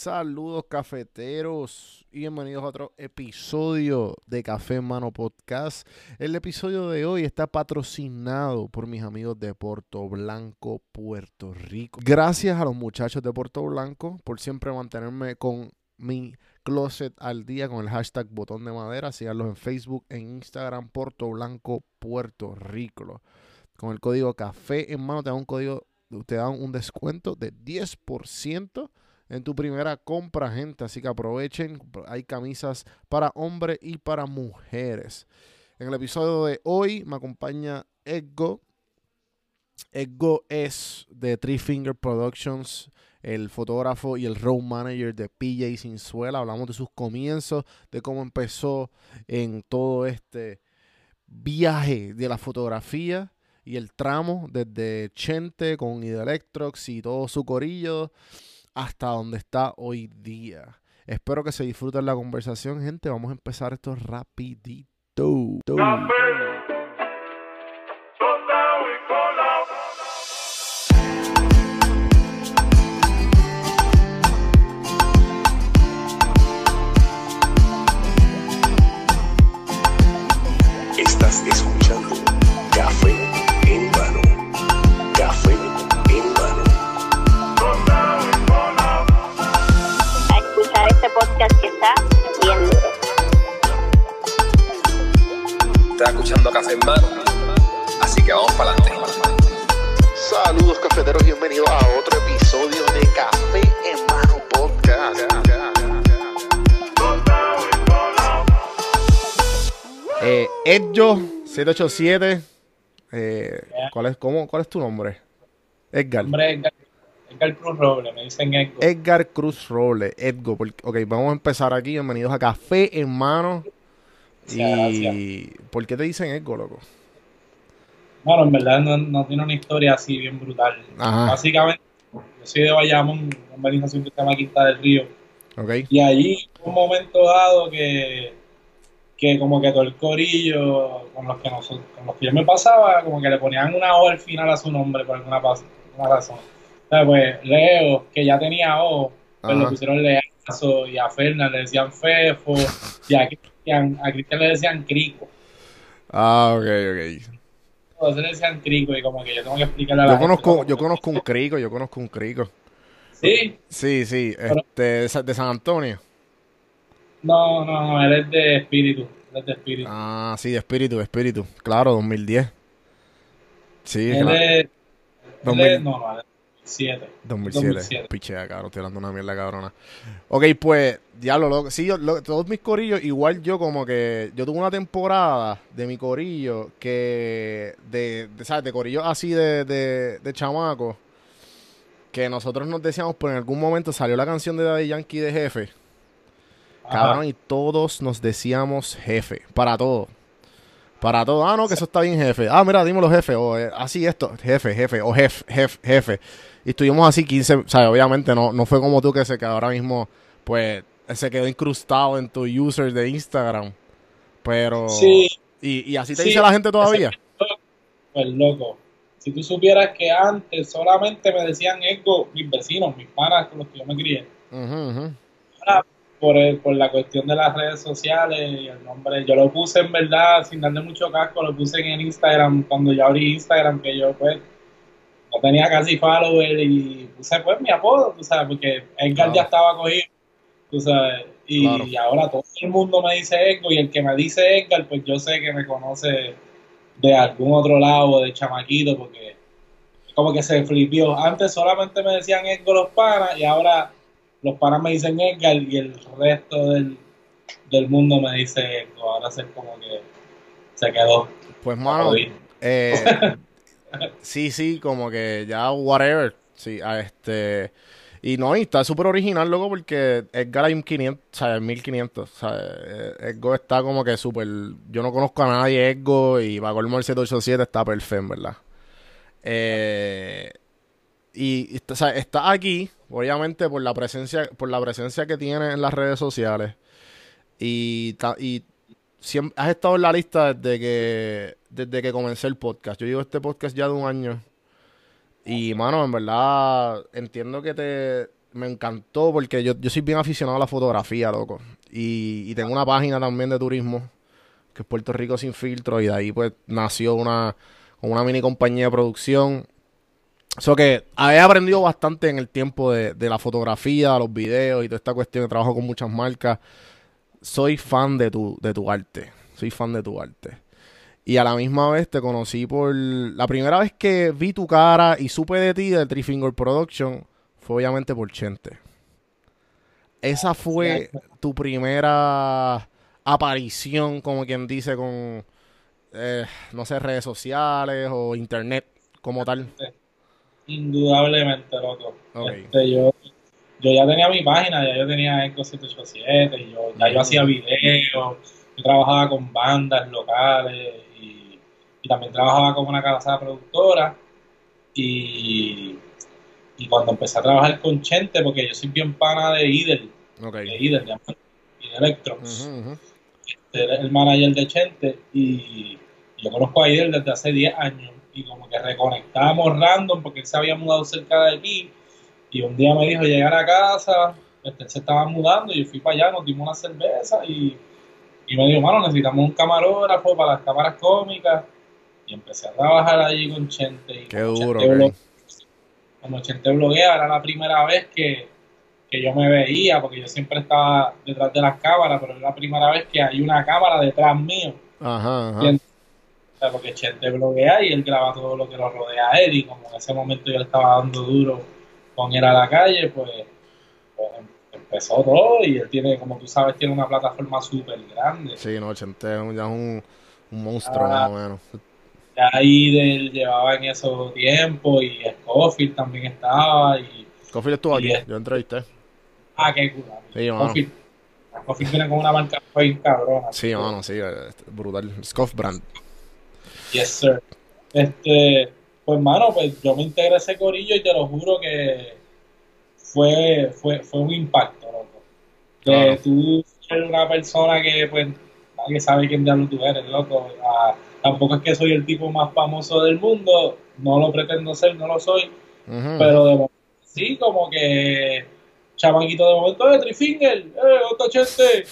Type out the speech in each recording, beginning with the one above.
Saludos cafeteros y bienvenidos a otro episodio de Café en Mano Podcast. El episodio de hoy está patrocinado por mis amigos de Puerto Blanco, Puerto Rico. Gracias a los muchachos de Puerto Blanco por siempre mantenerme con mi closet al día con el hashtag botón de madera. Síganlos en Facebook, en Instagram, Puerto Blanco, Puerto Rico. Con el código Café en Mano te dan un código, te dan un descuento de 10% en tu primera compra, gente. Así que aprovechen. Hay camisas para hombres y para mujeres. En el episodio de hoy me acompaña Edgo. Edgo es de Three Finger Productions, el fotógrafo y el road manager de PJ Sinzuela. Hablamos de sus comienzos, de cómo empezó en todo este viaje de la fotografía y el tramo desde Chente con Electrox y todo su corillo hasta donde está hoy día. Espero que se disfruten la conversación, gente. Vamos a empezar esto rapidito. Estás escuchando Café en Mano. Así que vamos para adelante. Saludos cafeteros, bienvenidos a otro episodio de Café en Mano Podcast. Eh, Edjo 787. Eh, ¿cuál, es, cómo, ¿Cuál es tu nombre? Edgar. Hombre, Edgar, Edgar Cruz Robles, me dicen Edgar. Edgar Cruz Roble, Edgo. porque- Ok, vamos a empezar aquí. Bienvenidos a Café en Mano. Y ¿por qué te dicen Edgo, loco? Bueno, en verdad no, no tiene una historia así bien brutal. Ajá. Básicamente, yo soy de Bayamón, una organización que se llama Quinta del Río. Y allí, un momento dado que, que como que todo el corillo con los que, nosotros, con los que yo me pasaba, como que le ponían una O al final a su nombre por alguna, alguna razón. Sea, pues Leo, que ya tenía O, pues Ajá. le pusieron Leazo, y a Fernan le decían Fefo, y a Cristian, a Cristian le decían Crico. Ah, ok, ok. Todos le decían Crico, y como que yo tengo que explicarle a la Yo gente conozco, yo conozco un crico, yo conozco un crico. Sí, Sí, sí, Pero- este, de Sa- de San Antonio. no, no, no, él es de espíritu, él es de espíritu. Ah, sí, de espíritu, de espíritu. Claro, 2010. Sí, él claro. es, él 2000. es, no, no, 2007. 2007. 2007. Pichea, cabrón, estoy hablando una mierda cabrona. Ok, pues, diablo, loco. Sí, yo, lo- todos mis corillos, igual yo como que, yo tuve una temporada de mi corillo que, de, de ¿sabes? De corillos así de, de, de chamaco, que nosotros nos decíamos, pero en algún momento salió la canción de Daddy Yankee de Jefe. Ajá. Cabrón, y todos nos decíamos jefe, para todo. Para todo. Ah, no, que eso está bien, jefe. Ah, mira, dímelo, jefe. O eh, así esto, jefe, jefe. O jefe, jefe, jefe. Y estuvimos así 15, o sea, obviamente no, no fue como tú que se quedó ahora mismo, pues, se quedó incrustado en tu user de Instagram. Pero... Sí, Y, y así te Sí. dice la gente todavía. pues loco. Si tú supieras que antes solamente me decían Edgo mis vecinos, mis panas con los que yo me crié. Ujú. Ahora, por, el- por la cuestión de las redes sociales y el nombre, yo lo puse en verdad, sin darle mucho casco, lo puse en Instagram cuando yo abrí Instagram, que yo pues no tenía casi follower y puse pues mi apodo, tú sabes, porque Edgar ya estaba cogido, tú sabes, y, Claro. y ahora todo el mundo me dice Edgar y el que me dice Edgar, pues yo sé que me conoce de algún otro lado, de chamaquito, porque como que se flipió. Antes solamente me decían Edgar los panas y ahora los panas me dicen Edgar y el resto del, del mundo me dice Edgar. Ahora se como que se quedó. Pues, mano. Eh, sí, sí, como que ya whatever. Sí, a este. Y no, y está súper original, loco, porque Edgar hay un 500, o sea, 1500. O sea, eh, Edgo está como que súper. Yo no conozco a nadie, Edgo, y va colmo el 787 está perfecto, ¿verdad? Eh, y, está aquí, obviamente, por la presencia, por la presencia que tiene en las redes sociales. Y, ta- y siem- has estado en la lista desde que desde que comencé el podcast. Yo llevo este podcast ya de un año. Y, mano, en verdad, entiendo que te, me encantó porque yo, yo soy bien aficionado a la fotografía, loco. Y, y tengo una página también de turismo, que es Puerto Rico sin filtro, y de ahí pues nació una, una mini compañía de producción. Eso que he aprendido bastante en el tiempo de, de la fotografía, los videos y toda esta cuestión. Trabajo con muchas marcas. Soy fan de tu, de tu arte. Soy fan de tu arte. Y a la misma vez te conocí por... La primera vez que vi tu cara y supe de ti, de Three Finger Production, fue obviamente por Chente. Esa fue tu primera aparición, como quien dice, con, eh, no sé, redes sociales o internet como tal. Indudablemente, loco. Ok. Este, yo, yo ya tenía mi página, ya yo tenía Eco 787, y yo, ya yo hacía videos, yo trabajaba con bandas locales y, y también trabajaba con una casa productora. Y, y cuando empecé a trabajar con Chente, porque yo soy bien pana de Idel, Ok. de Idel, de Idel Electrons, Ujú, ujú. Él es el manager de Chente y yo conozco a Idel desde hace 10 años y como que reconectábamos random porque él se había mudado cerca de aquí y un día me dijo llegar a casa, este, se estaba mudando y yo fui para allá, nos dimos una cerveza y, y me dijo, mano, necesitamos un camarógrafo para las cámaras cómicas y empecé a trabajar allí con Chente y Qué duro, Chente como Chente bloguea, era la primera vez que, que yo me veía, porque yo siempre estaba detrás de las cámaras, pero es la primera vez que hay una cámara detrás mío. Ajá, ajá. Porque Chente bloguea y él graba todo lo que lo rodea a él, y como en ese momento yo le estaba dando duro con ir a la calle, pues, pues em- empezó todo y él tiene, como tú sabes, tiene una plataforma súper grande. Sí, no, Chente es un- ya es un, un monstruo Ah. más o menos. Ya ahí él llevaba en esos tiempos y Scofield también estaba y Cofield estuvo aquí, Y es- yo entrevisté. ah, qué cool. Sí. Scofield, Scofield viene con una marca muy cabrona. Sí, mano, sí, eh, brutal. Scoff Brand. Yes, sir. Este, pues, mano, pues yo me integré a ese corillo y te lo juro que fue, fue, fue un impacto, loco. De Claro. tú ser una persona que, pues, nadie sabe quién diablo tú eres, loco. Ah, tampoco es que soy el tipo más famoso del mundo, no lo pretendo ser, no lo soy, pero de momento sí, como que chamaquito de momento de Trifinger, eh, otro chente.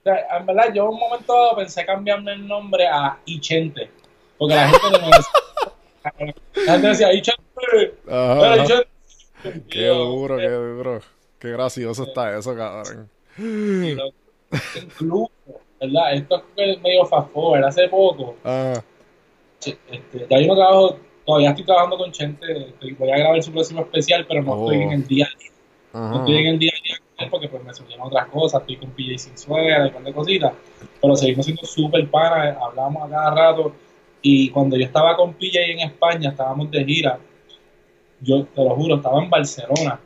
O sea, en verdad, yo en un momento pensé cambiarme el nombre a Ichente, porque la gente no me Qué duro, qué duro. Qué gracioso está eso, cabrón. Lo- Incluso, ¿verdad? Esto es medio fast forward, hace poco, Ah, este, ya yo no trabajo, todavía estoy trabajando con Chente, voy a grabar su próximo especial, pero no Oh. estoy en el día a día. ajá. No estoy en el día a día porque pues me surgieron otras cosas, estoy con PJ sin suegra y un par de cositas, pero seguimos siendo súper panas, hablamos a cada rato y cuando yo estaba con PJ en España, estábamos de gira, yo te lo juro, estaba en Barcelona,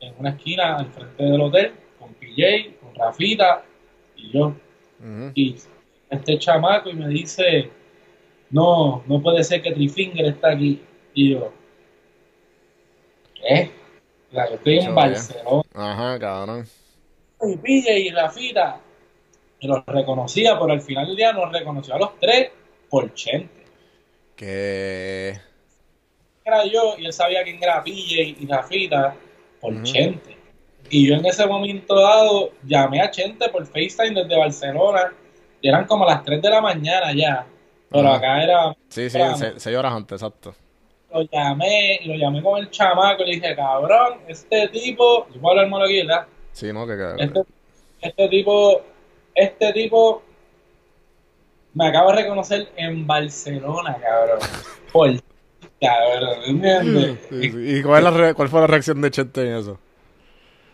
en una esquina al frente del hotel, con PJ, con Rafita y yo, y este chamaco y me dice, no, no puede ser que Trifinger está aquí, y yo, ¿qué? Sea, yo estoy en Barcelona Ajá, cabrón. y Pille y Rafita los reconocía, pero al final del día nos reconoció a los tres por Chente. Que. Era yo y él sabía quién era Pille y Rafita por. Chente. Y yo en ese momento dado llamé a Chente por FaceTime desde Barcelona y eran como las 3 de la mañana ya. Pero acá era, Sí, sí, Bravo. se- seis horas antes, exacto. lo llamé y lo llamé con el chamaco y le dije, cabrón, este tipo, yo puedo hablar malo aquí, ¿verdad? Sí, ¿no? Que, que- Este, este tipo, este tipo me acaba de reconocer en Barcelona, cabrón. Por cabrón, ¿entiendes? Sí, sí. ¿Y cuál, es la re- cuál fue la reacción de Chente en eso?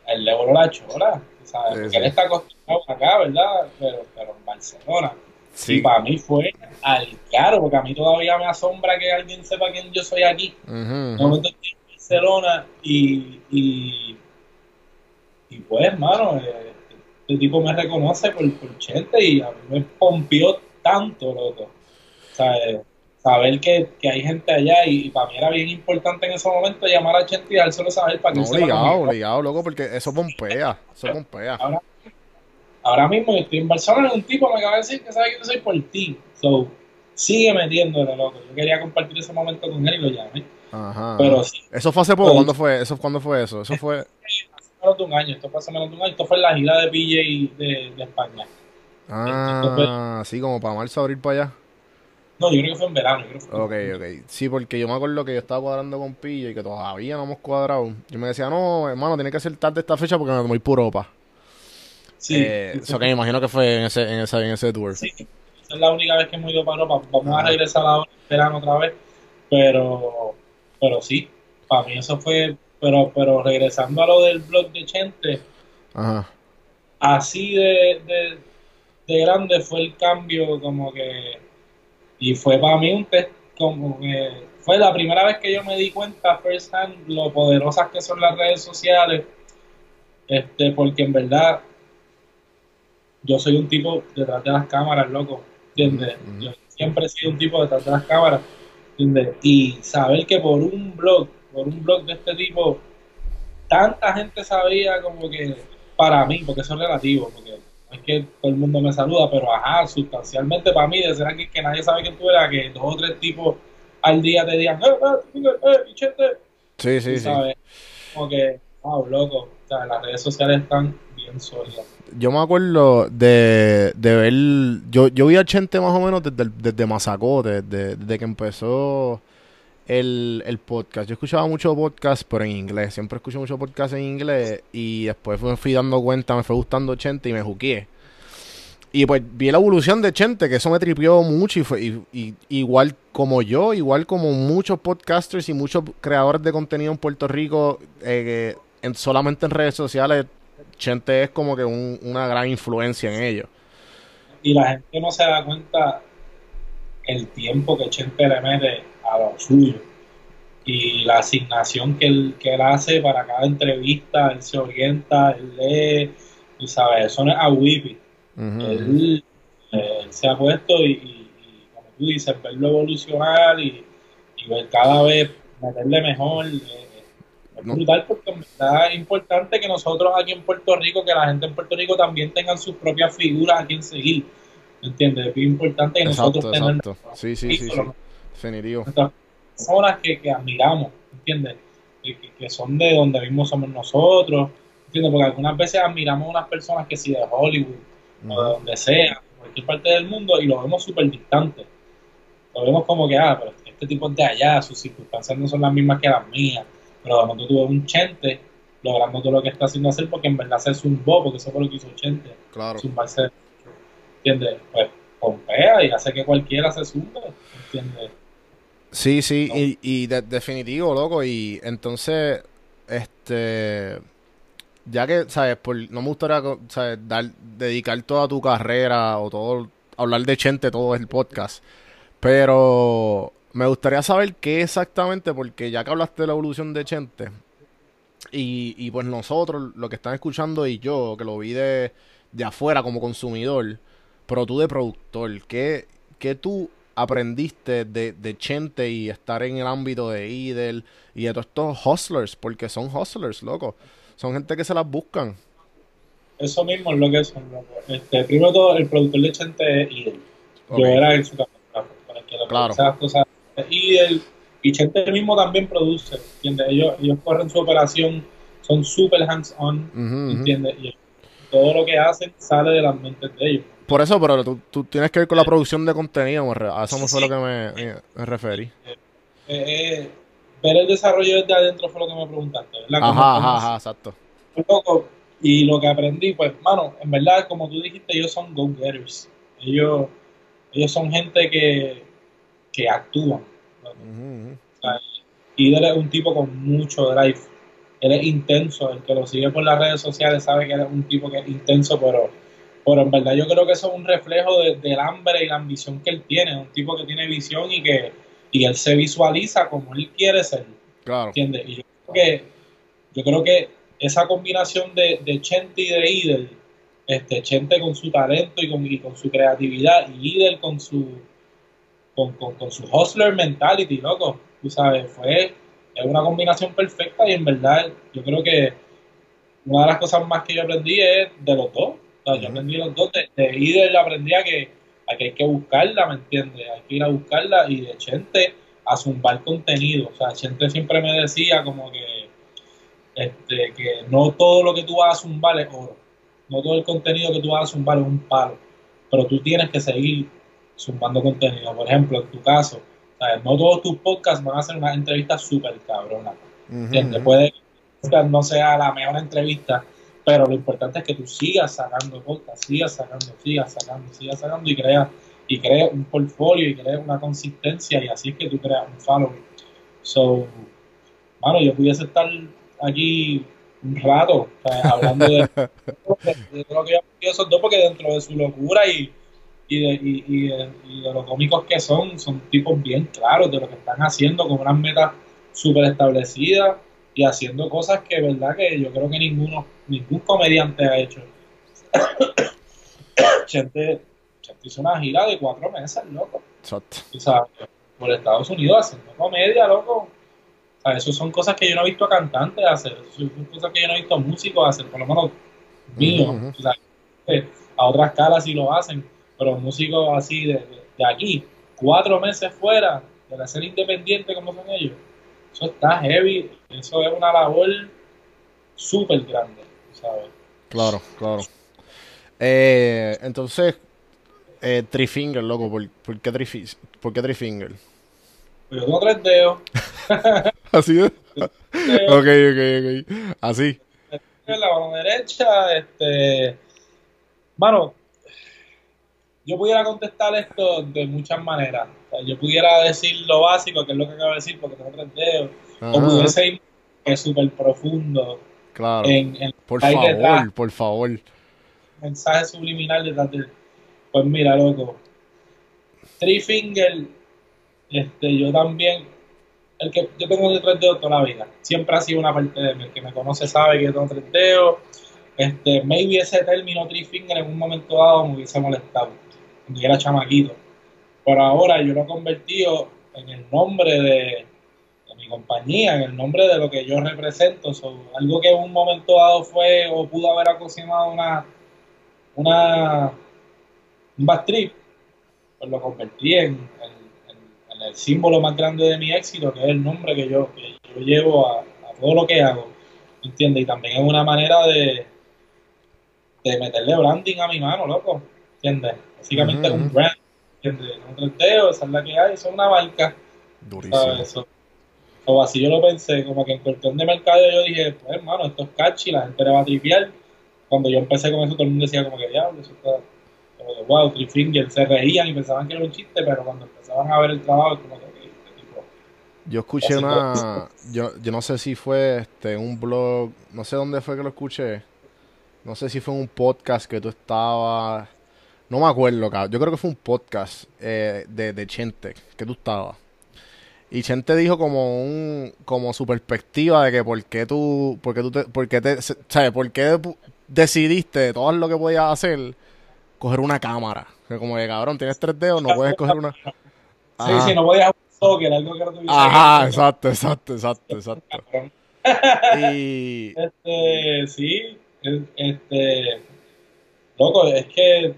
Él le voló la chola, ¿sabes? Sí, Porque él está acostumbrado acá, ¿verdad? Pero, pero en Barcelona. Y Sí. para mí fue al claro, porque a mí todavía me asombra que alguien sepa quién yo soy aquí. De ujú. momento estoy en Barcelona y, y, y pues, hermano, eh, este tipo me reconoce por, por Chente y a mí me pompió tanto, loco. O sea, eh, saber que, que hay gente allá y, y para mí era bien importante en ese momento llamar a Chente y dárselo saber para que No, obligado, obligado, loco, porque eso pompea. Eso pompea. Ahora, ahora mismo yo estoy en Barcelona y un tipo me acaba de decir que sabe que yo soy por ti. So, sigue metiéndole, loco. Yo quería compartir ese momento con él y lo llamé. Ajá. Pero sí, Eso fue hace poco. Pues- ¿Cuándo fue? ¿Eso, ¿Cuándo fue eso? Eso fue. menos de un año, esto fue hace menos de un año, esto fue en la gira de PJ de, de España. Ah, así como para marzo, abril para allá. No, yo creo que fue en verano. Yo creo que fue Ok, ok. Sí, porque yo me acuerdo que yo estaba cuadrando con Pillo y que todavía no hemos cuadrado. Yo me decía, no, hermano, tiene que ser tarde esta fecha porque me voy por Europa. Sí, Eh, eso que me imagino que fue en ese, en ese, en ese tour. sí, esa es la única vez que hemos ido para Europa. Vamos a regresar ahora en verano otra vez, pero, pero sí, para mí eso fue, pero, pero regresando a lo del blog de Chente, Ajá. así de, de, de grande fue el cambio como que y fue para mí un test como que fue la primera vez que yo me di cuenta first hand lo poderosas que son las redes sociales este porque en verdad yo soy un tipo detrás de las cámaras loco yo siempre he sido un tipo detrás de las cámaras ¿entiendes? y saber que por un blog por un blog de este tipo tanta gente sabía como que para mí, porque eso es relativo, porque es que todo el mundo me saluda, pero ajá, sustancialmente para mí, de ser aquí que nadie sabe quién tú eras, que dos o tres tipos al día te digan, eh, eh, eh, bichete", Sí, sí, sí. como que, wow, loco, o sea, las redes sociales están bien sólidas. Yo me acuerdo de, de ver. Yo, yo vi a Chente más o menos desde, desde Mazacote, desde, desde que empezó el, el podcast. Yo escuchaba mucho podcast, pero en inglés. Siempre escucho mucho podcast en inglés. Y después me fui dando cuenta, me fue gustando Chente y me juqué. Y pues vi la evolución de Chente, que eso me tripió mucho. Y, fue, y, igual como yo, igual como muchos podcasters y muchos creadores de contenido en Puerto Rico, eh, en, solamente en redes sociales, Chente es como que un- una gran influencia en ellos. Y la gente no se da cuenta el tiempo que Chente le mete a lo suyo y la asignación que él, que él hace para cada entrevista, él se orienta, él lee, tú sabes, eso no es a Whippy. Ujú, ujú. él, eh, él se ha puesto y, y- y, como tú dices, verlo evolucionar y, y ver cada vez meterle mejor. eh, es No. brutal porque en verdad es importante que nosotros aquí en Puerto Rico, que la gente en Puerto Rico también tengan sus propias figuras a quien seguir. ¿Entiendes? Es importante que Exacto, nosotros exacto. Sí, sí, sí, sí. Definitivo. personas que, que admiramos, ¿entiendes? Que, que- son de donde mismo somos nosotros, ¿entiendes? Porque algunas veces admiramos a unas personas que sí de Hollywood o de donde sea, cualquier parte del mundo, y lo vemos súper distante. Lo vemos como que, ah, pero este tipo es de allá, sus circunstancias no son las mismas que las mías, pero de momento tuve un Chente logrando todo lo que está haciendo hacer, porque en verdad se zumbó, porque eso fue lo que hizo Chente, Claro. zumbarse, ¿entiendes? Pues pompea y hace que cualquiera se zumbe, ¿entiendes? Sí, sí, y, y de- definitivo, loco. Y entonces, este, ya que, ¿sabes? Por, no me gustaría, ¿sabes? Dar, dedicar toda tu carrera o todo, hablar de Chente todo el podcast. Pero me gustaría saber qué exactamente, porque ya que hablaste de la evolución de Chente, y, y pues nosotros, lo que están escuchando y yo, que lo vi de, de afuera como consumidor, pero tú de productor, ¿qué, qué tú aprendiste de, de Chente y estar en el ámbito de Idel y de todos estos hustlers? Porque son hustlers, loco. Son gente que se las buscan. Eso mismo es lo que son, loco. Este, primero todo, el productor de Chente es Idel. Ok. Yo era el su camarógrafo, para el que le Claro. las cosas. Y, el, y Chente mismo también produce, ¿entiendes? Ellos, ellos corren su operación, son súper hands-on. ¿entiendes? Y todo lo que hacen sale de las mentes de ellos. Por eso, pero tú, tú tienes que ver con la producción de contenido, a eso me fue lo que me, me- me referí. Eh, eh, ver el desarrollo desde adentro fue lo que me preguntaste, ¿verdad? Ajá, ajá, ajá, exacto. y lo que aprendí pues mano en verdad como tú dijiste ellos son go getters ellos ellos son gente que que actúan y él es un tipo con mucho drive él es intenso el que lo sigue por las redes sociales sabe que él es un tipo que es intenso pero pero en verdad yo creo que eso es un reflejo de- del hambre y la ambición que él tiene un tipo que tiene visión y que y él se visualiza como él quiere ser Claro. ¿Entiendes? Y yo creo que, yo creo que esa combinación de, de Chente y de Idel, este, Chente con su talento y con, y con su creatividad, y Idel con su con, con, con su hustler mentality, loco. Tú sabes, fue es una combinación perfecta y en verdad yo creo que una de las cosas más que yo aprendí es de los dos. O sea, yo aprendí los dos. De, de Idel aprendí a que, a que hay que buscarla, ¿me entiendes? Hay que ir a buscarla y de Chente a zumbar contenido. O sea, Chente siempre me decía como que este, que no todo lo que tú vas a zumbar es oro. No todo el contenido que tú vas a zumbar es un palo. Pero tú tienes que seguir zumbando contenido. Por ejemplo, en tu caso, ¿sabes? no todos tus podcasts van a ser una entrevista súper cabrona. Que el podcast no sea la mejor entrevista, pero lo importante es que tú sigas sacando podcast, sigas sacando, sigas sacando, sigas sacando y creas y creas un portfolio y creas una consistencia y así es que tú creas un following. So, mano, yo pudiese estar aquí un rato ¿sabes? hablando de, de lo que yo esos dos porque dentro de su locura y, y, de, y, y de, y de lo cómicos que son, son tipos bien claros de lo que están haciendo con unas metas súper establecidas y haciendo cosas que verdad que yo creo que ninguno ningún comediante ha hecho. Chente, Chente hizo una gira de cuatro meses loco. Exacto. tú sabes, por Estados Unidos haciendo comedia loco. O sea, eso son cosas que yo no he visto a cantantes hacer eso son cosas que yo no he visto a músicos hacer por lo menos ujú. tú sabes, eh, a otras escalas sí lo hacen pero músicos así de, de- de aquí cuatro meses fuera de la escena independiente como son ellos eso está heavy, eso es una labor súper grande, ¿sabes? Claro, claro. Eh, entonces, eh, Trifinger, loco, ¿por, por qué Trifi- ¿por qué Trifinger? Pues yo tengo tres dedos, Así es. Ok, ok, ok. Así. en la mano derecha, este... Mano, yo pudiera contestar esto de muchas maneras. O sea, yo pudiera decir lo básico, que es lo que acabo de decir, porque tengo tres dedos, o Ajá, pudiese ir que es súper profundo claro. en, en Por favor, detrás. por favor. mensaje subliminal detrás de Pues mira, loco. Three Finger, este, yo también, el que yo tengo de tres dedos toda la vida. Siempre ha sido una parte de mí. El que me conoce sabe que yo tengo tres dedos. Este, maybe ese término Three Finger en un momento dado me hubiese molestado. Cuando era chamaquito. Pero ahora yo lo he convertido en el nombre de, mi compañía, en el nombre de lo que yo represento. So, algo que en un momento dado fue o pudo haber ocasionado una una un bad trip, pues lo convertí en, el símbolo más grande de mi éxito, que es el nombre que yo, que yo llevo a, a todo lo que hago, ¿entiendes? Y también es una manera de, de meterle branding a mi mano, loco, ¿entiendes? Básicamente es un brand. Un trenteo, esa es la que hay, eso es una marca, Durísimo. ¿sabes? Eso. O así yo lo pensé, como que en cuestión de mercado yo dije, pues hermano, esto es catchy, la gente le va a tripear. Cuando yo empecé con eso, todo el mundo decía como que diablo, eso está como que wow, Three Finger, se reían y pensaban que era un chiste, pero cuando empezaban a ver el trabajo, como que, este Yo escuché una. Yo, yo no sé si fue este un blog. No sé dónde fue que lo escuché. No sé si fue un podcast que tú estabas. No me acuerdo, cabrón. Yo creo que fue un podcast eh, de, de Chente que tú estabas. Y Chente dijo como un como su perspectiva de que por qué tú por qué tú te, por qué te, ¿sabes? por qué decidiste de todo lo que podías hacer coger una cámara. Que como que cabrón, tienes tres dedos, no puedes coger una. Sí, Ajá. sí, no podías soccer, algo que no tuviese Ajá, exacto, exacto, exacto, exacto. Y Este, sí, este, loco, es que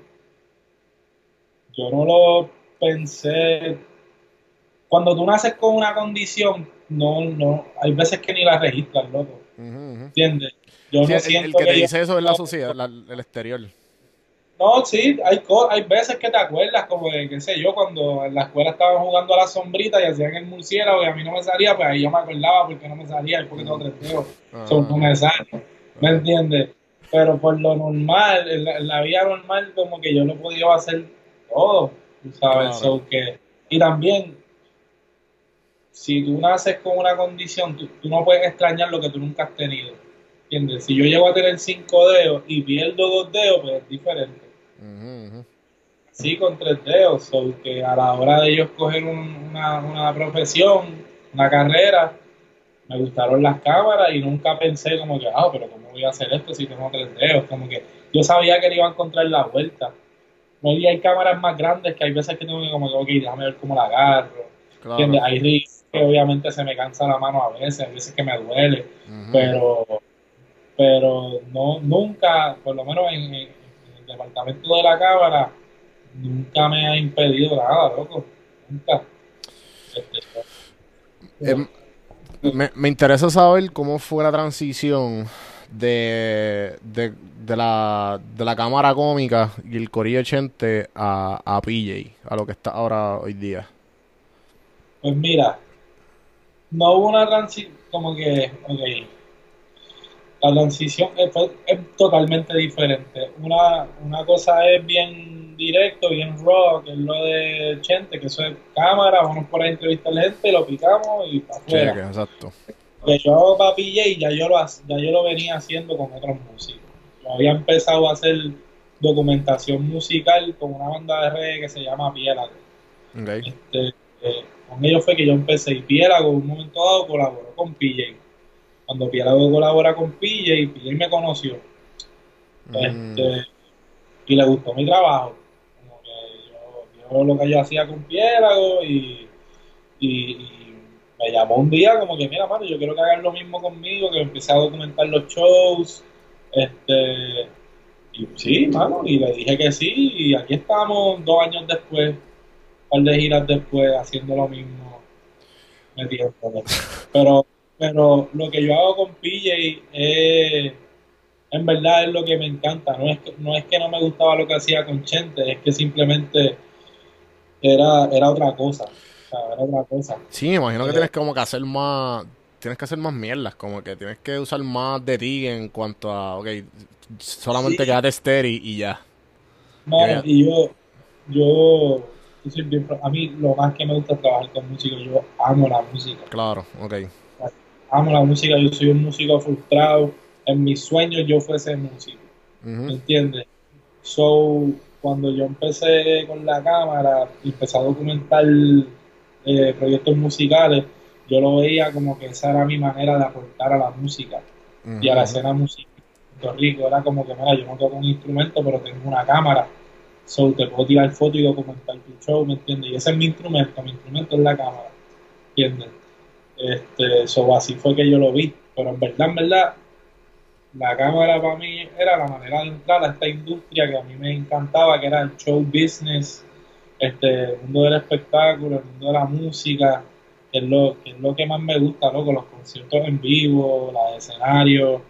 yo no lo pensé. Cuando tú naces con una condición, no, no, hay veces que ni la registras, loco, ujú. ¿entiendes? Yo Sí, no el, siento el que te yo- dice eso es la sociedad, la- el exterior. No, sí, hay, hay veces que te acuerdas, como de, qué sé yo, cuando en la escuela estaban jugando a la sombrita y hacían el murciélago y a mí no me salía, pues ahí yo me acordaba porque no me salía, es porque tengo tres dedos. Ajá. So, no me sale, ¿me entiendes? Pero por lo normal, en la, en la vida normal, como que yo lo he podido hacer todo, sabes, Claro. So que, y también, si tú naces con una condición, tú, tú no puedes extrañar lo que tú nunca has tenido, ¿entiendes? Si yo llego a tener cinco dedos y pierdo dos dedos, pues es diferente. Ujú. Sí, con tres dedos, so que a la hora de ellos coger un- una, una profesión, una carrera, me gustaron las cámaras y nunca pensé como que, ah, pero ¿cómo voy a hacer esto si tengo tres dedos? Como que yo sabía que le iba a encontrar la vuelta. Y hay cámaras más grandes que hay veces que tengo que como que, ok, déjame ver cómo la agarro. Claro. ¿Entiendes? Hay riscos que obviamente se me cansa la mano a veces, hay veces que me duele, pero pero no nunca, por lo menos en, en- en el departamento de la cámara, nunca me ha impedido nada, loco. Nunca. Este, Em, me, me interesa saber cómo fue la transición de, de, de la, de la cámara cómica y el corillo Chente a, a PJ, a lo que está ahora hoy día. Pues mira, no hubo una transición, como que, ok, la transición es, es totalmente diferente. Una, una cosa es bien directo, bien raw, que es lo de Chente, que eso es cámara, vamos por ahí a entrevistar gente, lo picamos y para afuera. Exacto. Que yo hago para PJ ya yo lo ya yo lo venía haciendo con otros músicos. Yo había empezado a hacer documentación musical con una banda de reggae que se llama Piélago. Este, eh, con ellos fue que yo empecé y Piélago en un momento dado colaboró con PJ. Cuando Piélago colabora con PJ, PJ me conoció Mm, este, y le gustó mi trabajo. Como que yo, yo lo que yo hacía con Piélago y, y, y me llamó un día como que, mira, mano, yo quiero que hagan lo mismo conmigo, que empecé a documentar los shows. Este, y sí, mano, y le dije que sí, y aquí estamos dos años después, un par de giras después, haciendo lo mismo, metiéndole. Pero, pero lo que yo hago con PJ es en verdad es lo que me encanta. No es no, es que no me gustaba lo que hacía con Chente, es que simplemente era, era otra cosa. Otra cosa. Sí, me imagino que Eh, tienes como que hacer más, tienes que hacer más mierdas, como que tienes que usar más de ti en cuanto a, ok, solamente Sí. quédate y ya. Ya. y yo, yo, yo soy bien pro- a mí lo más que me gusta es trabajar con música. Yo amo la música. Claro, ok. Amo la música. Yo soy un músico frustrado. En mis sueños yo fuese músico. ¿Me Ujú. entiendes? So, cuando yo empecé con la cámara y empecé a documentar eh, proyectos musicales, yo lo veía como que esa era mi manera de aportar a la música y a la escena musical de Puerto Rico. Era como que, mira, yo no toco un instrumento, pero tengo una cámara. So, te puedo tirar fotos y documentar tu show, ¿me entiendes? Y ese es mi instrumento, mi instrumento es la cámara, ¿entiendes? Este, so, así fue que yo lo vi. Pero en verdad, en verdad, la cámara para mí era la manera de entrar a esta industria que a mí me encantaba, que era el show business, este, el mundo del espectáculo, el mundo de la música, que es lo que, es lo que más me gusta, loco, los conciertos en vivo, los escenarios,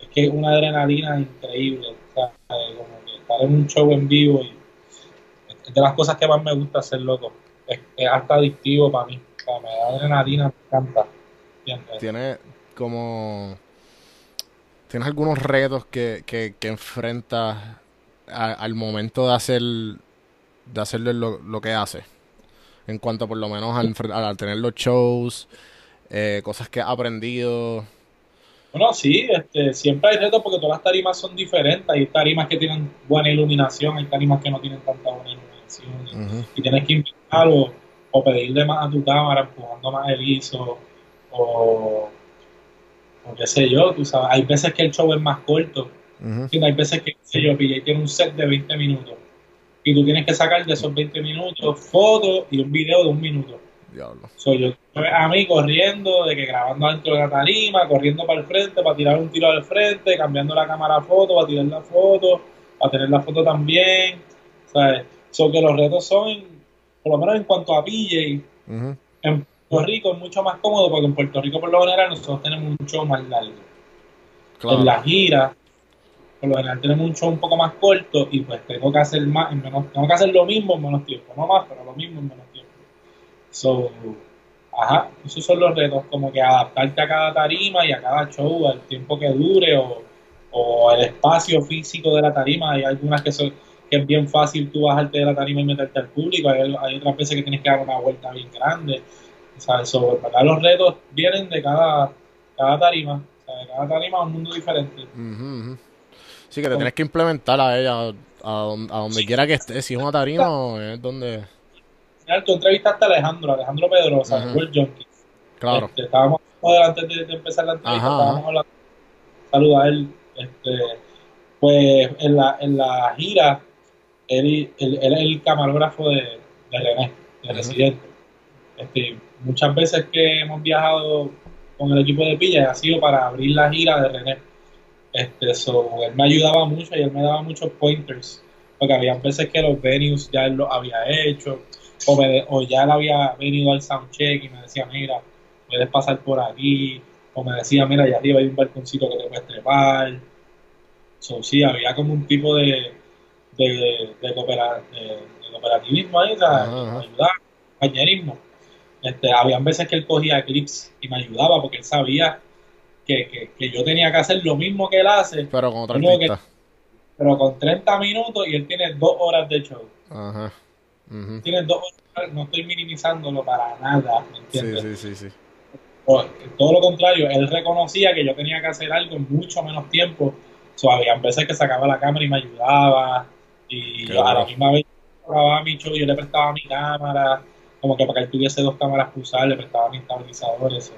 es que es una adrenalina increíble, eh, como que estar en un show en vivo y es de las cosas que más me gusta hacer, loco, es, es hasta adictivo para mí, o sea, me da adrenalina, me encanta, ¿entiendes? Tienes como, tienes algunos retos que, que, que enfrentas al momento de hacer, de hacerle lo, lo que hace. En cuanto por lo menos al, tener los shows, eh, cosas que has aprendido. Bueno, sí, este, siempre hay retos porque todas las tarimas son diferentes. Hay tarimas que tienen buena iluminación, hay tarimas que no tienen tanta buena iluminación. Y tienes que invitar o, o pedirle más a tu cámara, empujando más el ISO, o, o qué sé yo, tú sabes. Hay veces que el show es más corto. ¿entiendes? Hay veces que, qué sé yo, PJ tiene un set de 20 minutos. Y tú tienes que sacar de esos 20 minutos fotos y un video de un minuto. Diablo. Soy yo a mí corriendo, de que grabando dentro de la tarima, corriendo para el frente, para tirar un tiro al frente, cambiando la cámara a foto, para tirar la foto, para tener la foto también. ¿Sabes? So que los retos son, por lo menos en cuanto a PJ, en Puerto Rico es mucho más cómodo porque en Puerto Rico por lo general nosotros tenemos un show más largo. Claro. En la gira, por lo general tenemos un show un poco más corto y pues tengo que hacer más en menos, tengo que hacer lo mismo en menos tiempo, no más, pero lo mismo en menos tiempo. So, ajá, esos son los retos, como que adaptarte a cada tarima y a cada show, al tiempo que dure o, o el espacio físico de la tarima. Hay algunas que son que es bien fácil tú bajarte de la tarima y meterte al público, hay, hay otras veces que tienes que dar una vuelta bien grande. ¿sabes? So, verdad los retos vienen de cada, cada tarima, de cada tarima es un mundo diferente. Ujú. Sí, que te tienes que implementar a ella a, donde, a donde quiera que esté. Si es una tarima es donde. Tú entrevistaste a Alejandro, Alejandro Pedrosa, Ajá. World Junkies. Claro. Este, estábamos antes de, de empezar la entrevista, Ajá, estábamos hablando, saluda a él, este, pues en la, en la gira, él, él, él es el camarógrafo de, de René, de. Residente. Este, muchas veces que hemos viajado con el equipo de Pilla ha sido para abrir la gira de René. Este, so, él me ayudaba mucho y él me daba muchos pointers, porque había veces que los venues ya él los había hecho, o, me- o ya él había venido al soundcheck y me decía, mira, puedes pasar por aquí, o me decía, mira, allá arriba hay un balconcito que te puedes trepar. So, sí, había como un tipo de, de, de, coopera- de- de cooperativismo ahí, ajá. ayudar, compañerismo. Este, habían veces que él cogía clips y me ayudaba porque él sabía que, que, que yo tenía que hacer lo mismo que él hace, Pero con otra que- pero con 30 minutos y él tiene dos horas de show. Ajá. Tiene dos horas, no estoy minimizándolo para nada, ¿me Sí, entiendes? sí, sí, sí. O- todo lo contrario, él reconocía que yo tenía que hacer algo en mucho menos tiempo. So, había veces que sacaba la cámara y me ayudaba. Y yo a la misma vez grababa mi show, yo le prestaba mi cámara, como que para que él tuviese dos cámaras usar, le prestaba mis estabilizadores. So,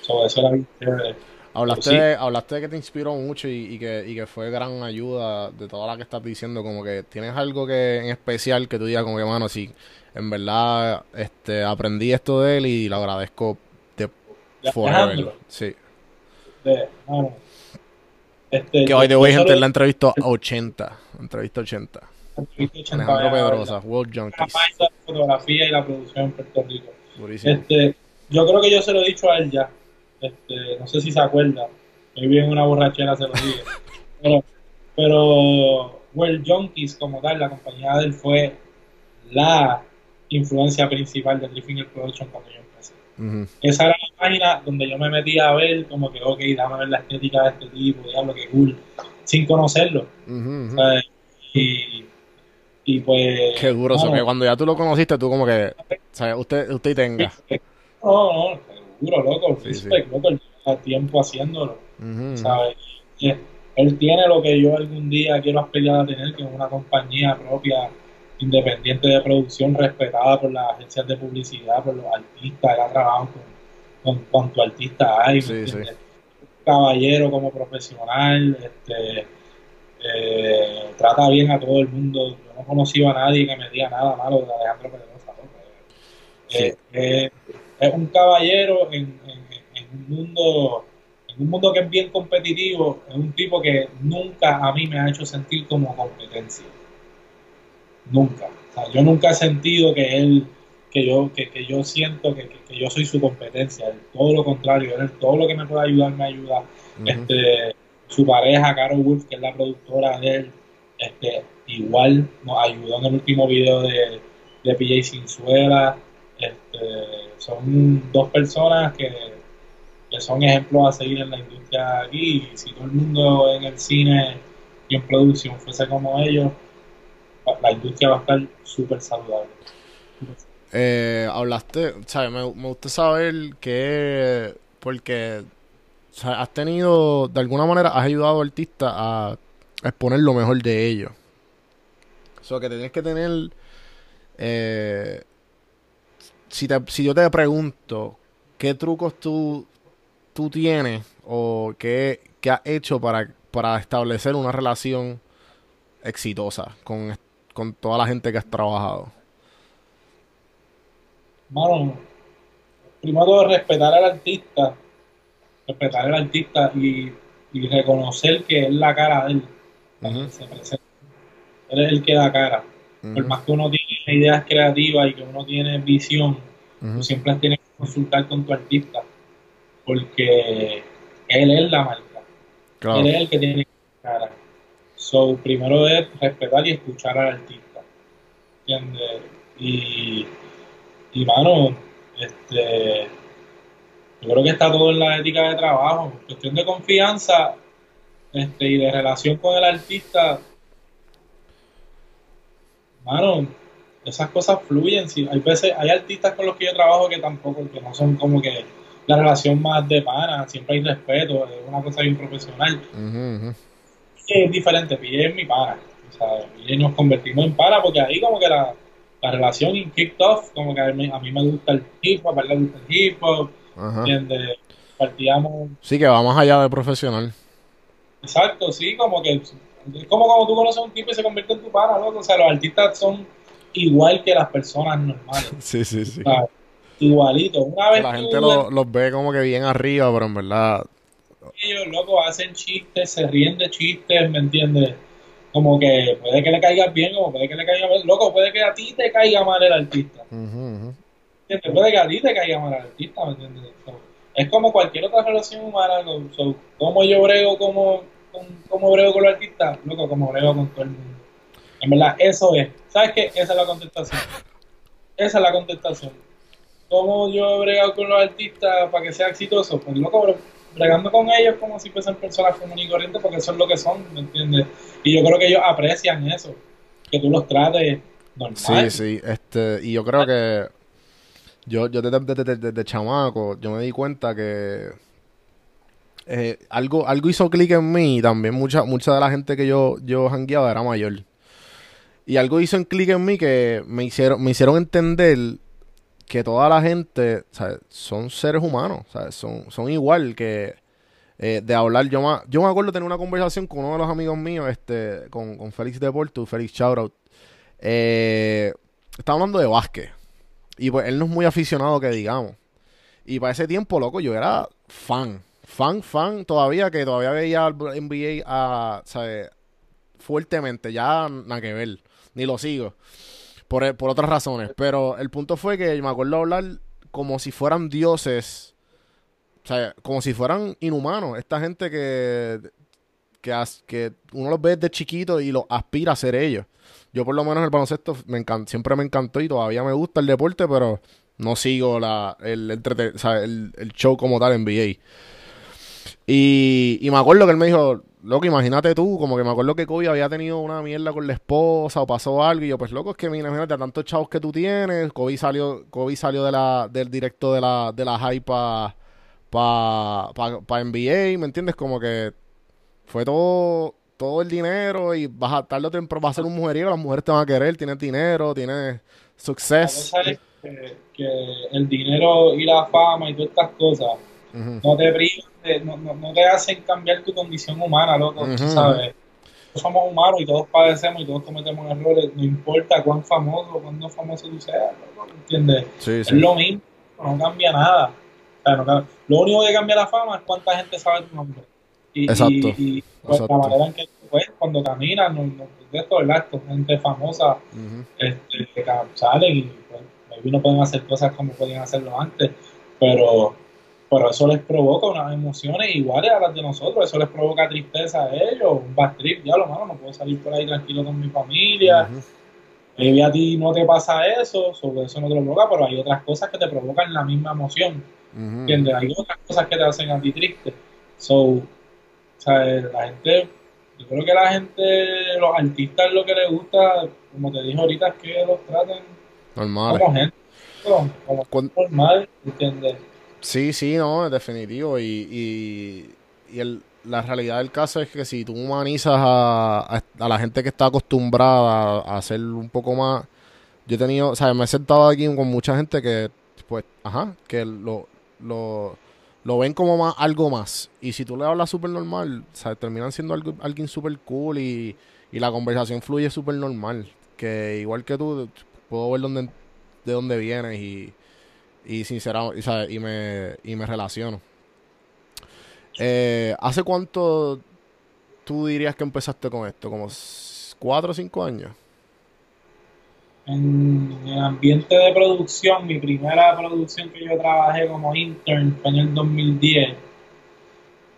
so, eso era bien chévere. Hablaste, Sí. de, hablaste de que te inspiró mucho y, y que, y que fue gran ayuda de toda la que estás diciendo. Como que tienes algo que en especial que tú digas, como que, mano, sí, en verdad este, aprendí esto de él y lo agradezco de forever. Alejandro, Sí. de- mano, este, Que hoy de hoy, gente, solo- la entrevista a 80. Entrevista 80. entrevista Alejandro ochenta, Pedrosa, World la Junkies. de fotografía y la producción en Puerto Rico. Buenísimo. Este, yo creo que yo se lo he dicho a él ya. Este, no sé si se acuerda. Muy bien una borrachera se lo dije. Pero, pero World Junkies como tal, la compañía de él fue la influencia principal de Three Finger Production cuando yo empecé. Esa era la página donde yo me metía a ver como que, ok, déjame ver la estética de este tipo, diablo, que cool, sin conocerlo. ¿sabes? Y, y pues... Qué duro mano, que cuando ya tú lo conociste, tú como que, ¿sabes? Usted, usted y tenga. No, no, seguro, loco. Sí, Respect, loco, él lleva tiempo haciéndolo. ¿sabes? Y él- tiene lo que yo algún día quiero aspirar a tener, que es una compañía propia, independiente de producción, respetada por las agencias de publicidad, por los artistas, él ha trabajado con, con cuanto artista hay, ¿me Sí, caballero como profesional, este, eh, trata bien a todo el mundo. Yo no he conocido a nadie que me diga nada malo de Alejandro Pedrosa. ¿no? Sí. Eh, es un caballero en, en- en un mundo en un mundo que es bien competitivo, es un tipo que nunca a mí me ha hecho sentir como competencia. Nunca. O sea, yo nunca he sentido que él, que yo, que, que yo siento que, que- que yo soy su competencia. Él, todo lo contrario, él todo lo que me pueda ayudar me ayuda. Este, su pareja, Carol Wolf, que es la productora de él, este, igual nos ayudó en el último video de, de PJ Sinzuela. Este, son dos personas que, que son ejemplos a seguir en la industria aquí. Y si todo el mundo en el cine y en producción fuese como ellos, la industria va a estar súper saludable. Eh, hablaste, ¿sabes? Me, me gusta saber que, porque, has tenido, de alguna manera, has ayudado a artistas a exponer lo mejor de ellos. O sea, que tienes que tener, eh, si, te, si yo te pregunto, ¿qué trucos tú, tú tienes o qué, qué has hecho para, para establecer una relación exitosa con, con toda la gente que has trabajado? Mano, primero respetar al artista, respetar al artista y, y reconocer que es la cara de él, se presenta. Él es el que da cara. Por más que uno tiene ideas creativas y que uno tiene visión, tú siempre tienes que consultar con tu artista, porque él es la marca, Claro. él es el que tiene cara. So, primero es respetar y escuchar al artista. ¿Entiendes? Y, y mano, este, yo creo que está todo en la ética de trabajo. Cuestión de confianza este, y de relación con el artista. Mano, esas cosas fluyen. Sí, hay veces, hay artistas con los que yo trabajo que tampoco, que no son como que la relación más de pana, siempre hay respeto, es una cosa bien profesional. Que es diferente, PJ es mi pana. O sea, PJ nos convertimos en pana porque ahí como que la, la relación y kicked off, como que a mí, a mí me gusta el hip hop, a él le gusta el hip hop. ¿entiendes? Partíamos, Sí, que va más allá de profesional. exacto, sí, como que es como cuando tú conoces a un tipo y se convierte en tu pana, ¿no? O sea, los artistas son igual que las personas normales, Sí, sí, sí. o sea, igualitos. Una vez La gente lo- los ve como que bien arriba, pero en verdad. ellos, loco, hacen chistes, se ríen de chistes, ¿me entiendes? Como que puede que le caigas bien, como puede que le caiga mal. Loco, puede que a ti te caiga mal el artista. ujú, ujú. ¿entiendes? Puede que a ti te caiga mal el artista, ¿me entiendes? So, es como cualquier otra relación humana, como yo brego como, con, como brego con los artistas, loco, como brego con todo el mundo. En verdad, eso es. ¿Sabes qué? Esa es la contestación. Esa es la contestación. ¿Cómo yo he bregado con los artistas para que sea exitoso? Pues loco, bre- bregando con ellos como si fuesen personas comunes y corrientes, porque eso es lo que son, ¿me entiendes? Y yo creo que ellos aprecian eso, que tú los trates normal. Sí, sí, este, y yo creo que yo, yo desde, desde- desde- chamaco, yo me di cuenta que eh, algo, algo hizo clic en mí y también mucha, mucha de la gente que yo, yo jangueaba era mayor. Y algo hizo en clic en mí que me hicieron, me hicieron entender que toda la gente, ¿sabes? son seres humanos, ¿sabes? Son, son igual que eh, de hablar. Yo me, yo me acuerdo tener una conversación con uno de los amigos míos, este, con, con Félix de Porto, Félix Shoutout. Eh, estaba hablando de básquet. Y pues él no es muy aficionado que digamos. Y para ese tiempo, loco, yo era fan. Fan, fan todavía, que todavía veía al NBA a, ¿sabes? fuertemente. Ya nada que ver. Ni lo sigo. Por, por otras razones. Pero el punto fue que me acuerdo hablar como si fueran dioses. O sea, como si fueran inhumanos. Esta gente que, que, uno los ve desde chiquito y los aspira a ser ellos. Yo por lo menos el baloncesto me encan- siempre me encantó y todavía me gusta el deporte, pero no sigo la, el, sea, el, el show como tal NBA. Y, y me acuerdo que él me dijo, loco, imagínate tú, como que me acuerdo que Kobe había tenido una mierda con la esposa o pasó algo, y yo, pues loco, es que mira, imagínate a tantos chavos que tú tienes, Kobe salió, Kobe salió de la, del directo de la, de la high para pa, pa, pa NBA, ¿me entiendes? Como que fue todo, todo el dinero y vas a tarde o temprano vas a ser un mujeriego, las mujeres te van a querer, tienes dinero, tienes success. cosa es que, que el dinero y la fama y todas estas cosas no te privan, de- no, no, no te hacen cambiar tu condición humana, loco, tú Ujú. sabes. Todos somos humanos y todos padecemos y todos cometemos errores, no importa cuán famoso o cuán no famoso tú seas, loco, ¿entiendes? Sí, Es sí. lo mismo, no cambia nada. O sea, no cambia- Lo único que cambia la fama es cuánta gente sabe tu nombre. Y, Exacto, y, y, pues, exacto. la manera en que pues, cuando caminas, no, no, de esto, ¿verdad? Esto, gente famosa Ujú. este, que salen y pues, no pueden hacer cosas como podían hacerlo antes, pero, pero eso les provoca unas emociones iguales a las de nosotros, eso les provoca tristeza a ellos, un bad trip, ya lo malo, no puedo salir por ahí tranquilo con mi familia, maybe a ti no te pasa eso, sobre eso no te lo provoca, pero hay otras cosas que te provocan la misma emoción. ¿entiendes? Hay otras cosas que te hacen a ti triste, so, o sea, la gente, yo creo que la gente, los artistas lo que les gusta, como te dije ahorita, es que los traten Normal. como gente, como, como normal, ¿entiendes? Sí, sí, no, es definitivo. Y, y, y el, la realidad del caso es que si tú humanizas a, a, la gente que está acostumbrada a hacer un poco más. Yo he tenido, o sea, me he sentado aquí con mucha gente que, pues, ajá, que lo, lo, lo ven como más, algo más. Y si tú le hablas súper normal, o terminan siendo algo, alguien súper cool y, y la conversación fluye súper normal. Que igual que tú, puedo ver dónde, de dónde vienes y, y sinceramente, o sea, y me, y me relaciono. Eh, ¿Hace cuánto tú dirías que empezaste con esto? ¿Como s- cuatro o cinco años? En el ambiente de producción, mi primera producción que yo trabajé como intern fue en el 2010,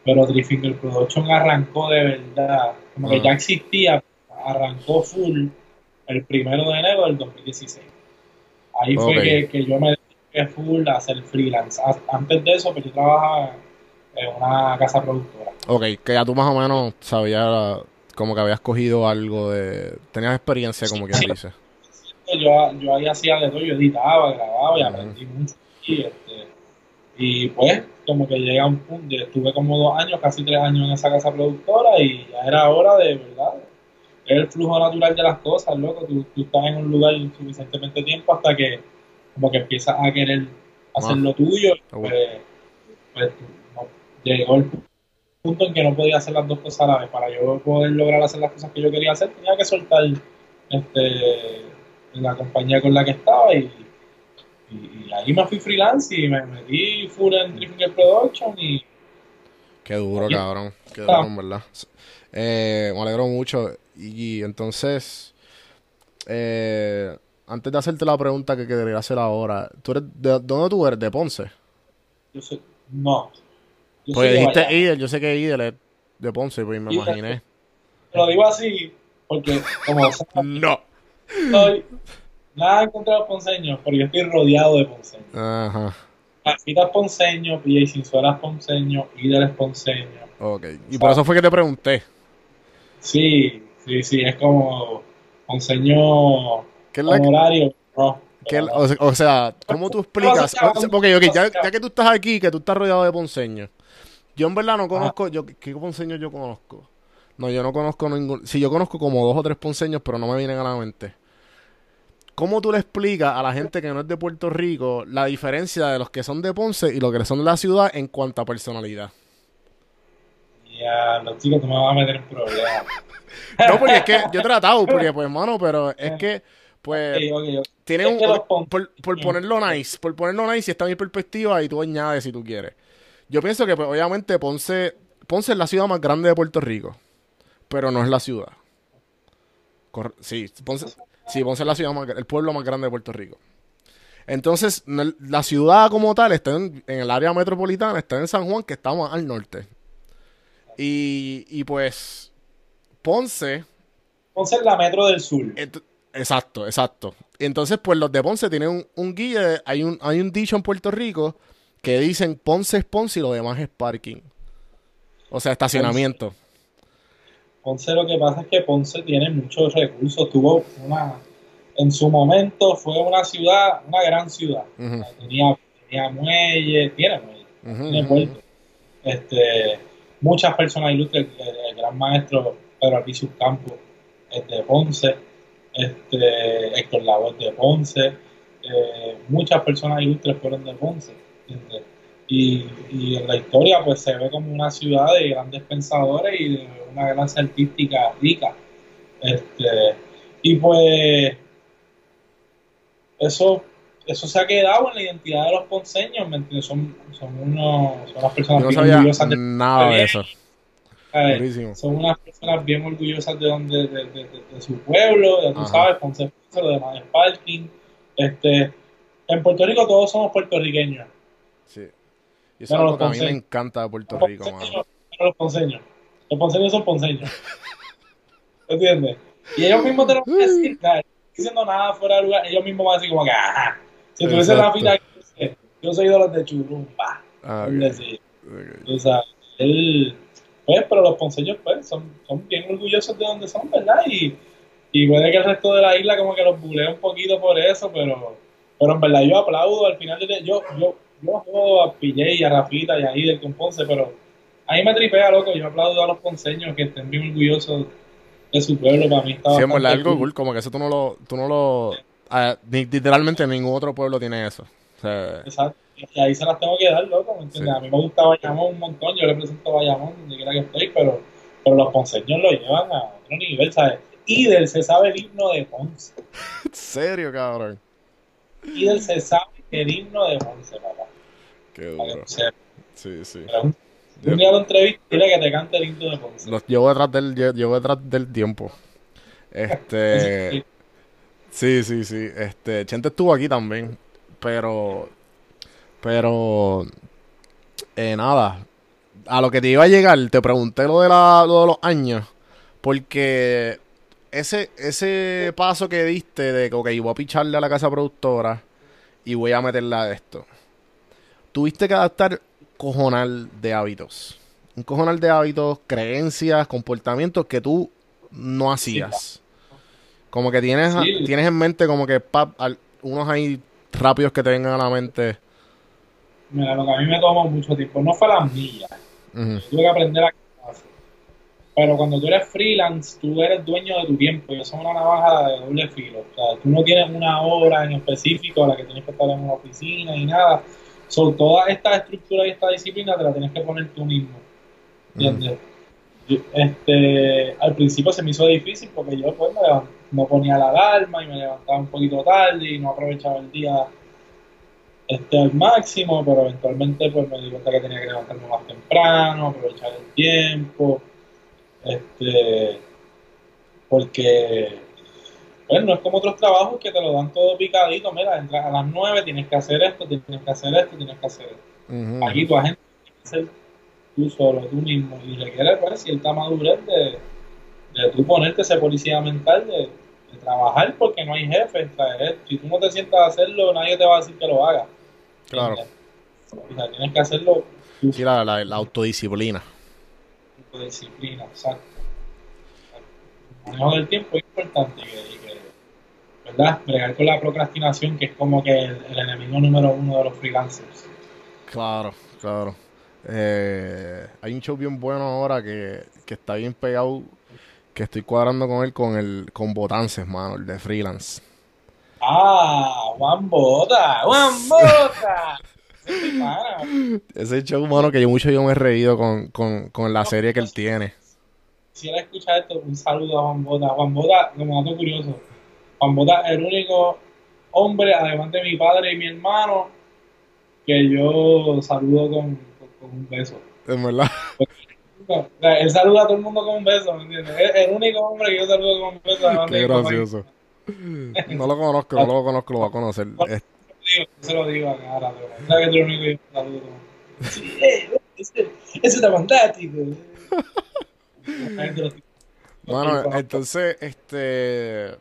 pero Three Finger Production arrancó de verdad, como que Ajá. ya existía, arrancó full el primero de enero del 2016. Ahí fue que, que yo me dediqué full a hacer freelance. A- Antes de eso, pues yo trabajaba en una casa productora. Ok, que ya tú más o menos sabías como que habías cogido algo de... Tenías experiencia, como quien dice. yo, yo ahí hacía de todo, yo editaba, grababa y aprendí mucho. Y, este, y pues, como que llega un punto, estuve como dos años, casi tres años en esa casa productora y ya era hora de, ¿verdad? Es el flujo natural de las cosas, loco. Tú, tú estás en un lugar suficientemente tiempo hasta que como que empiezas a querer hacer Ah. lo tuyo. Ah, bueno. Pues, pues, no- llegó el punto en que no podía hacer las dos cosas a la vez. Para yo poder lograr hacer las cosas que yo quería hacer, tenía que soltar este, la compañía con la que estaba y, y, y ahí me fui freelance y me metí full en Three Finger Production y Qué duro, cabrón. Qué Ah. duro, en verdad. Eh, me alegro mucho. Y, entonces, eh, antes de hacerte la pregunta que quería hacer ahora, ¿tú eres de dónde tú eres? ¿De Ponce? Yo soy, no. Yo Pues soy dijiste. Idel, yo sé que Idel es de Ponce, pues me Idel. imaginé. Lo digo así porque, como No. soy, nada contra los ponceños, porque yo estoy rodeado de ponceños. Ajá. Papitas ponceño, PJ Sinzuelas ponceño, Líderes ponceño. Ok. Y por eso fue que te pregunté. Sí, sí, sí, es como ponceño ¿Qué es la que-. No, o, sea, o sea, ¿cómo tú explicas? Ok, ok, ya, ya que tú estás aquí, que tú estás rodeado de ponceños. Yo en verdad no conozco, yo, ¿qué ponceños yo conozco? No, yo no conozco ningún, sí, yo conozco como dos o tres ponceños, pero no me vienen a la mente. ¿Cómo tú le explicas a la gente que no es de Puerto Rico la diferencia de los que son de Ponce y los que son de la ciudad en cuanto a personalidad? Ya, los chicos, tú me vas a meter en problemas. No, porque es que yo he tratado, porque pues, hermano, pero es que, pues, tiene un, por, por ponerlo nice, por ponerlo nice, y está mi perspectiva y tú añades si tú quieres. Yo pienso que, pues, obviamente, Ponce, Ponce es la ciudad más grande de Puerto Rico, pero no es la ciudad. Sí, Ponce, sí, Ponce es la ciudad más, el pueblo más grande de Puerto Rico. Entonces, no- la ciudad como tal está en, en el área metropolitana, está en San Juan, que está más al norte. Y, y pues, Ponce, Ponce es la metro del sur. Exacto, exacto. Entonces, pues los de Ponce tienen un, un guía, hay un, hay un dicho en Puerto Rico que dicen Ponce es Ponce y lo demás es parking. O sea, estacionamiento. Ponce lo que pasa es que Ponce tiene muchos recursos. Tuvo una, en su momento fue una ciudad, una gran ciudad. Tenía, tenía muelle, tiene muelle, tiene puerto. Este, muchas personas ilustres, el, el gran maestro Pedro Alvicius Campos es de Ponce, este, Héctor Lavoe es de Ponce, eh, muchas personas ilustres fueron de Ponce. ¿entiendes? Y, y en la historia pues se ve como una ciudad de grandes pensadores y de una clase artística rica. Este, y pues eso, eso se ha quedado en la identidad de los ponceños, ¿me entiendes? Son, son, unos, son unas personas no sabía nada de eso. ¿Sabes? Son unas personas bien orgullosas de donde de, de- de- de su pueblo, ya tú Ajá. sabes, Ponce, lo demás es parking. Este, en Puerto Rico todos somos puertorriqueños. Sí. Y eso es los que a mí me encanta de Puerto Los Rico, mano. pero los ponceños. Los ponceños son ponceños. ¿Entiendes? Y ellos mismos te lo van a decir. No diciendo nada fuera de lugar, ellos mismos van a decir como que, ajá. Si tuviese la fila, yo, soy de los de Churumba. Ah, por ok, decir. ok. O sea, él, pues, pero los ponceños, pues, son, son bien orgullosos de donde son, ¿verdad? Y, y puede que el resto de la isla como que los bulea un poquito por eso, pero, pero en verdad yo aplaudo al final del día, yo, yo, yo jodo a PJ y a Rafita y a Idel con Ponce, pero a mí me tripea, loco, yo aplaudo a los ponceños que estén bien orgullosos de su pueblo, para mí está Sí, en verdad algo cool. como que eso tú no lo, tú no lo, ah, literalmente ningún otro pueblo tiene eso. O sea, Exacto. Y ahí se las tengo que dar, loco, ¿me entiendes? Sí. A mí me gusta Bayamón un montón, yo represento Bayamón donde quiera que estoy, pero, pero los ponceños lo llevan a otro nivel, ¿sabes? Idel se sabe el himno de Ponce. en serio, cabrón. Idel se sabe el himno de Ponce, papá. Qué duro. Sí, sí. Pero un, un día lo entrevista y dile que te cante el himno de Ponce. Los llevo detrás del, lle- llevo detrás del tiempo. Este. Sí, sí, sí. Este. Chente estuvo aquí también. Pero. Pero. Eh, nada. A lo que te iba a llegar, te pregunté lo de, la, lo de los años. Porque. Ese, ese paso que diste de que, ok, voy a picharle a la casa productora y voy a meterla de esto. Tuviste que adaptar cojonal de hábitos. Un cojonal de hábitos, creencias, comportamientos que tú no hacías. Como que tienes, Sí. tienes en mente como que pap, al- unos ahí rápidos que te vengan a la mente. Mira, lo que a mí me tomó mucho tiempo, no fue las millas. Ujú, Tuve que aprender a. Pero cuando tú eres freelance, tú eres dueño de tu tiempo y eso es una navaja de doble filo. O sea, tú no tienes una hora en específico a la que tienes que estar en una oficina y nada. Son toda esta estructura y esta disciplina te la tienes que poner tú mismo. ¿Entiendes? Yo, Este, al principio se me hizo difícil porque yo pues, me no ponía la alarma y me levantaba un poquito tarde y no aprovechaba el día este, al máximo, pero eventualmente pues me di cuenta que tenía que levantarme más temprano, aprovechar el tiempo, este, porque pues no es como otros trabajos que te lo dan todo picadito, mira, entras a las 9, tienes que hacer esto, tienes que hacer esto, tienes que hacer esto. Aquí tu agente tiene que ser tú solo, tú mismo, y requiere pues, cierta madurez de, de tú ponerte ese policía mental de, de trabajar porque no hay jefe. es- si tú no te sientas a hacerlo, nadie te va a decir que lo hagas. Claro. O sea, tienes que hacerlo Sí, la, la- la autodisciplina. tu disciplina, exacto. El manejo del tiempo es importante y que, y que, ¿verdad? Bregar con la procrastinación, que es como que el, el enemigo número uno de los freelancers. Claro, claro. Eh, hay un show bien bueno ahora que, que está bien pegado, que estoy cuadrando con él con el con Botances, mano, el de freelance. ¡Ah! ¡Juan Bota! ¡Juan Bota! Ese es show, mano, que yo mucho yo me he reído con, con, con la serie que él tiene. Si él escucha esto, un saludo a Juan Bota. Juan Bota, como dato curioso, Juan Bota es el único hombre, además de mi padre y mi hermano, que yo saludo con, con- con un beso. En verdad. No, o sea, él saluda a todo el mundo con un beso, ¿me entiendes? Es el único hombre que yo saludo con un beso. Qué mi gracioso. No lo conozco, no lo conozco, lo va a conocer. Es- yo se lo digo a cara, pero que eres el único que saludo Sí, ese, ese está fantástico. Lo- Bueno, entonces, este,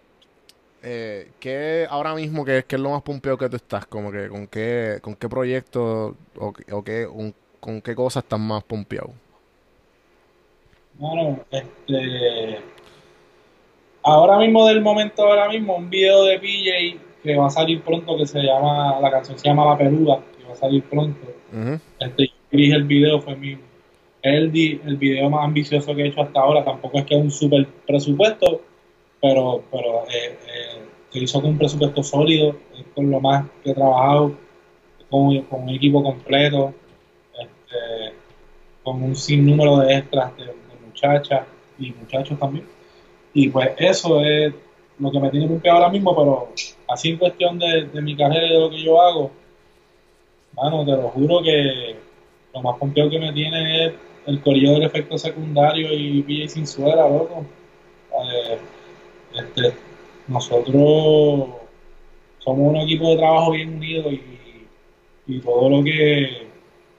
eh, ¿qué ahora mismo qué, qué es lo más pompeo que tú estás? Como que con qué, con qué proyecto o, qué- o qué, un- con qué cosas estás más pompeado. Bueno, este. Ahora mismo, del momento, ahora mismo, un video de PJ que va a salir pronto, que se llama, la canción se llama La Peluda, que va a salir pronto. Ujú. Este, yo dirigí el video, fue mi, el, el video más ambicioso que he hecho hasta ahora. Tampoco es que es un super presupuesto, pero, pero eh, eh, se hizo con un presupuesto sólido, es con lo más que he trabajado, con, con un equipo completo, este, con un sinnúmero de extras de, de muchachas y muchachos también. Y pues eso es lo que me tiene pompeado ahora mismo, pero así en cuestión de, de mi carrera y de lo que yo hago, Mano, te lo juro que lo más pompeado que me tiene es el corillo del efecto secundario y PJ sin suela, loco. Eh, este, nosotros somos un equipo de trabajo bien unido y, y todo lo que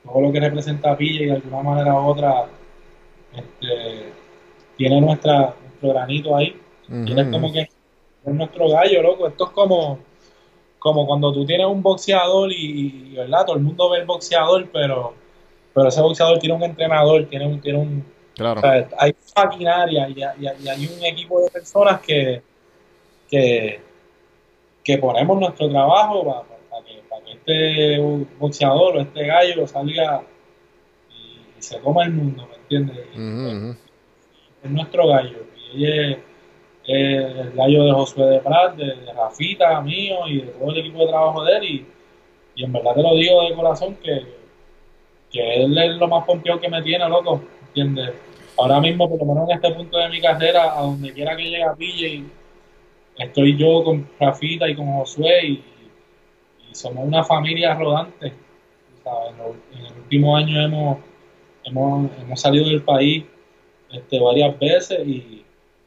todo lo que representa a PJ de alguna manera u otra este, tiene nuestra, nuestro granito ahí. Y él es como que es nuestro gallo, loco. Esto es como, como cuando tú tienes un boxeador y, y, ¿verdad? Todo el mundo ve el boxeador, pero, pero ese boxeador tiene un entrenador, tiene un, tiene un, Claro. o sea, hay maquinaria y, hay- y hay un equipo de personas que, que, que ponemos nuestro trabajo para, para que, para que este boxeador o este gallo salga y, y se coma el mundo, ¿me entiendes? Y, ujú. es nuestro gallo. Es, es el gallo de Josué de Prat, de, Rafita, mío y de todo el equipo de trabajo de él. Y, y en verdad te lo digo de corazón que, que él es lo más pompeado que me tiene, loco. ¿Entiendes? Ahora mismo, por lo menos en este punto de mi carrera, a donde quiera que llegue a PJ, estoy yo con Rafita y con Josué y, somos una familia rodante. En el último año hemos, hemos, hemos salido del país este, varias veces y,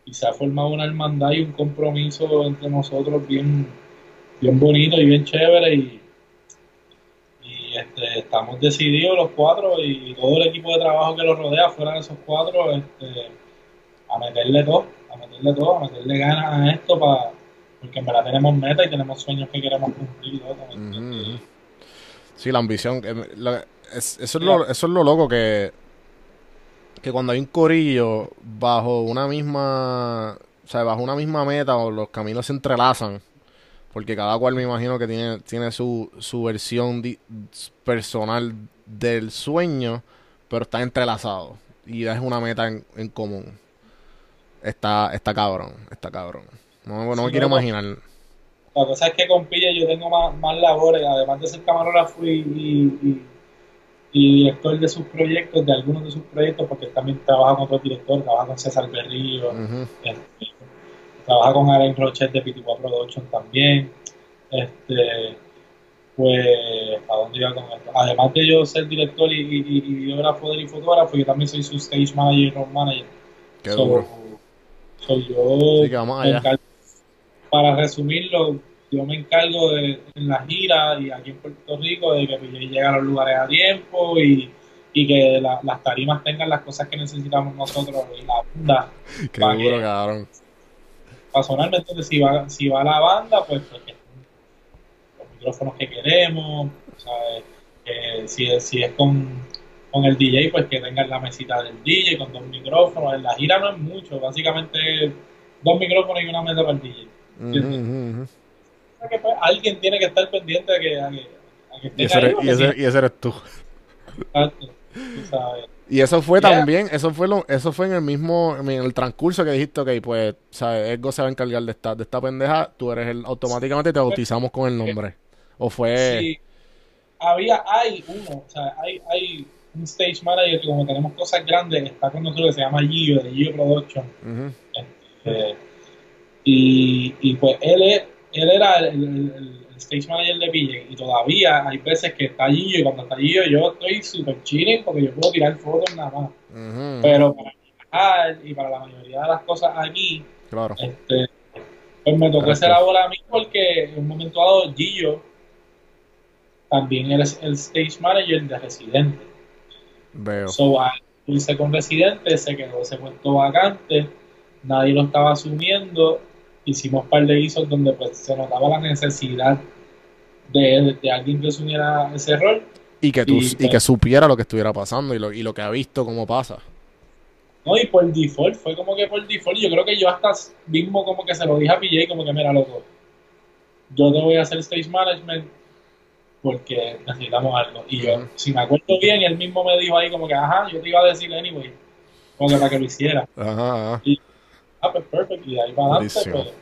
y se ha formado una hermandad y un compromiso entre nosotros bien, bien bonito y bien chévere y, y este, estamos decididos los cuatro y todo el equipo de trabajo que los rodea fuera de esos cuatro este, a meterle todo, a meterle todo, a meterle ganas a esto para porque en verdad tenemos metas y tenemos sueños que queremos cumplir loco, ¿me Ujú, entiendes? ujú. Sí, la ambición. la- es- eso, es lo, eso es lo loco que, que cuando hay un corillo bajo una misma, o sea, bajo una misma meta o los caminos se entrelazan, porque cada cual me imagino que tiene, tiene su, su versión di- personal del sueño, pero está entrelazado y es una meta en, en común. Está, está cabrón, está cabrón. No, no me quiero imaginar. La cosa es que con Pilla yo tengo más, más labores, además de ser camarógrafo y, y, y- y director de sus proyectos, de algunos de sus proyectos, porque también trabaja con otros directores, trabaja con César Berrío, Ujú. este, trabaja con Aaron Rochet de PT4 Production también. Este, pues, ¿a dónde iba con esto? Además de yo ser director y, y, y videógrafo de él y fotógrafo, yo también soy su stage manager y road manager. Qué So, duro. so yo Sí, que vamos me allá. para resumirlo, yo me encargo de en la gira y aquí en Puerto Rico de que PJ llegue a los lugares a tiempo y, y que la- las tarimas tengan las cosas que necesitamos nosotros y la banda Qué Pa' duro, que- cabrón. para sonar, ¿me entiendes? Si va, si va la banda, pues, pues, que los micrófonos que queremos, ¿sabes? Si, es, si es con, con el DJ, pues que tengan la mesita del DJ con dos micrófonos. En la gira no es mucho, básicamente dos micrófonos y una mesa para el DJ. Sea que, alguien tiene que estar pendiente de que, a que, a que Y ese, eres, porque y, ese, si- y ese eres tú. exacto, tú sabes. Y eso fue Yeah. también, eso fue lo, eso fue en el mismo, en el transcurso que dijiste, ok, pues, ¿sabes? Edgo se va a encargar de esta, de esta pendeja, tú eres el, automáticamente te bautizamos con el nombre. O fue, Sí, había, hay uno, o sea, hay, hay un stage manager que como tenemos cosas grandes, está con nosotros que se llama Gio, de Gio Production. Eh, y, y pues él, es- él era el, el- el stage manager de PJ y todavía hay veces que está Gio y cuando está Gio yo estoy súper chilling porque yo puedo tirar fotos nada más. Ujú. Pero para viajar y para la mayoría de las cosas aquí, claro. este, pues me tocó Correcto. esa bola a mí porque en un momento dado Gio también eres el stage manager de Residente. Veo. So, al irse con Residente, se quedó ese puesto vacante, nadie lo estaba asumiendo, hicimos un par de guisos donde pues se notaba la necesidad de, de alguien que asumiera ese rol. Y que tú, y, y pues- que supiera lo que estuviera pasando y lo, y lo que ha visto cómo pasa. No, y por default, fue como que por default, yo creo que yo hasta mismo como que se lo dije a PJ, como que mira, loco, yo te voy a hacer stage management porque necesitamos algo. Y yo, si me acuerdo bien, él mismo me dijo ahí como que, ajá, yo te iba a decir anyway, como que para que lo hiciera. Ajá, ajá. Ah, pues perfecto, y ahí para adelante, pues,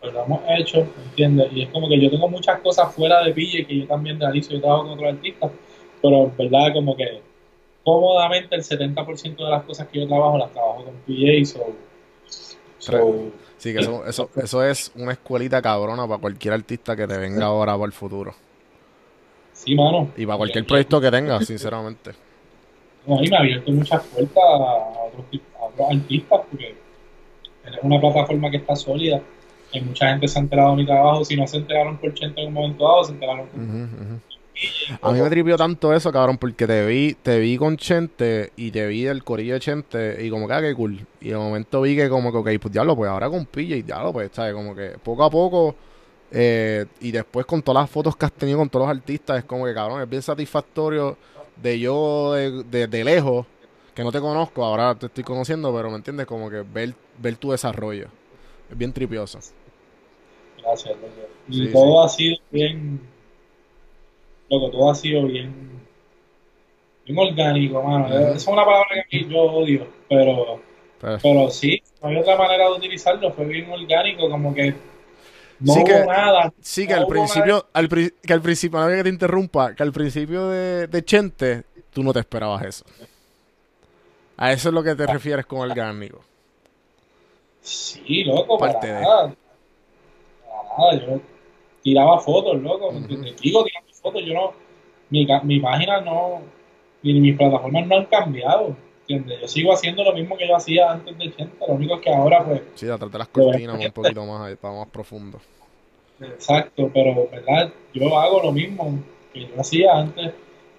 pues lo hemos hecho, ¿entiendes? Y es como que yo tengo muchas cosas fuera de PJ que yo también realizo, yo trabajo con otros artistas, pero en verdad como que cómodamente el 70% de las cosas que yo trabajo las trabajo con PJ, so, so Sí, que eso, eso, eso es una escuelita cabrona para cualquier artista que te venga ahora para el futuro. sí, mano. Y para cualquier proyecto que tengas, sinceramente. No, y me ha abierto muchas puertas a otros, a otros artistas porque es una plataforma que está sólida. Hay mucha gente se ha enterado de mi trabajo. Si no se enteraron por Chente en un momento dado, se enteraron por ujú. A mí me tripió tanto eso, cabrón, porque te vi, te vi con Chente y te vi del corillo de Chente y como que, ah, qué cool. Y de momento vi que como que, ok, pues diablo, pues ahora con Pilla y diablo, pues, ¿sabes? Como que poco a poco eh, y después con todas las fotos que has tenido con todos los artistas, es como que, cabrón, es bien satisfactorio de yo de, de- de lejos, que no te conozco, ahora te estoy conociendo, pero ¿me entiendes? Como que ver, ver tu desarrollo. Es bien tripioso. Gracias, loco. Y Sí, todo ha sido bien. Loco, todo ha sido bien. Bien orgánico, mano. Esa es una palabra que a mí yo odio, pero, Pues, pero sí, no hay otra manera de utilizarlo. Fue bien orgánico, como que no Sí hubo que- nada. Sí, que No al principio, al, que al principio, no que te interrumpa, que al principio de, de Chente, tú no te esperabas eso. A eso es lo que te refieres con orgánico. Sí, loco, para Parte de- nada. Para nada, yo tiraba fotos, loco, ¿me Ujú. entiendes? Digo tirando fotos, yo no, mi, mi página no, ni mis plataformas no han cambiado, ¿entiendes? Yo sigo haciendo lo mismo que yo hacía antes de 80, lo único es que ahora, pues, Sí, atrás de las cortinas, un poquito más, ahí, para más profundo. exacto, pero, ¿verdad? Yo hago lo mismo que yo hacía antes,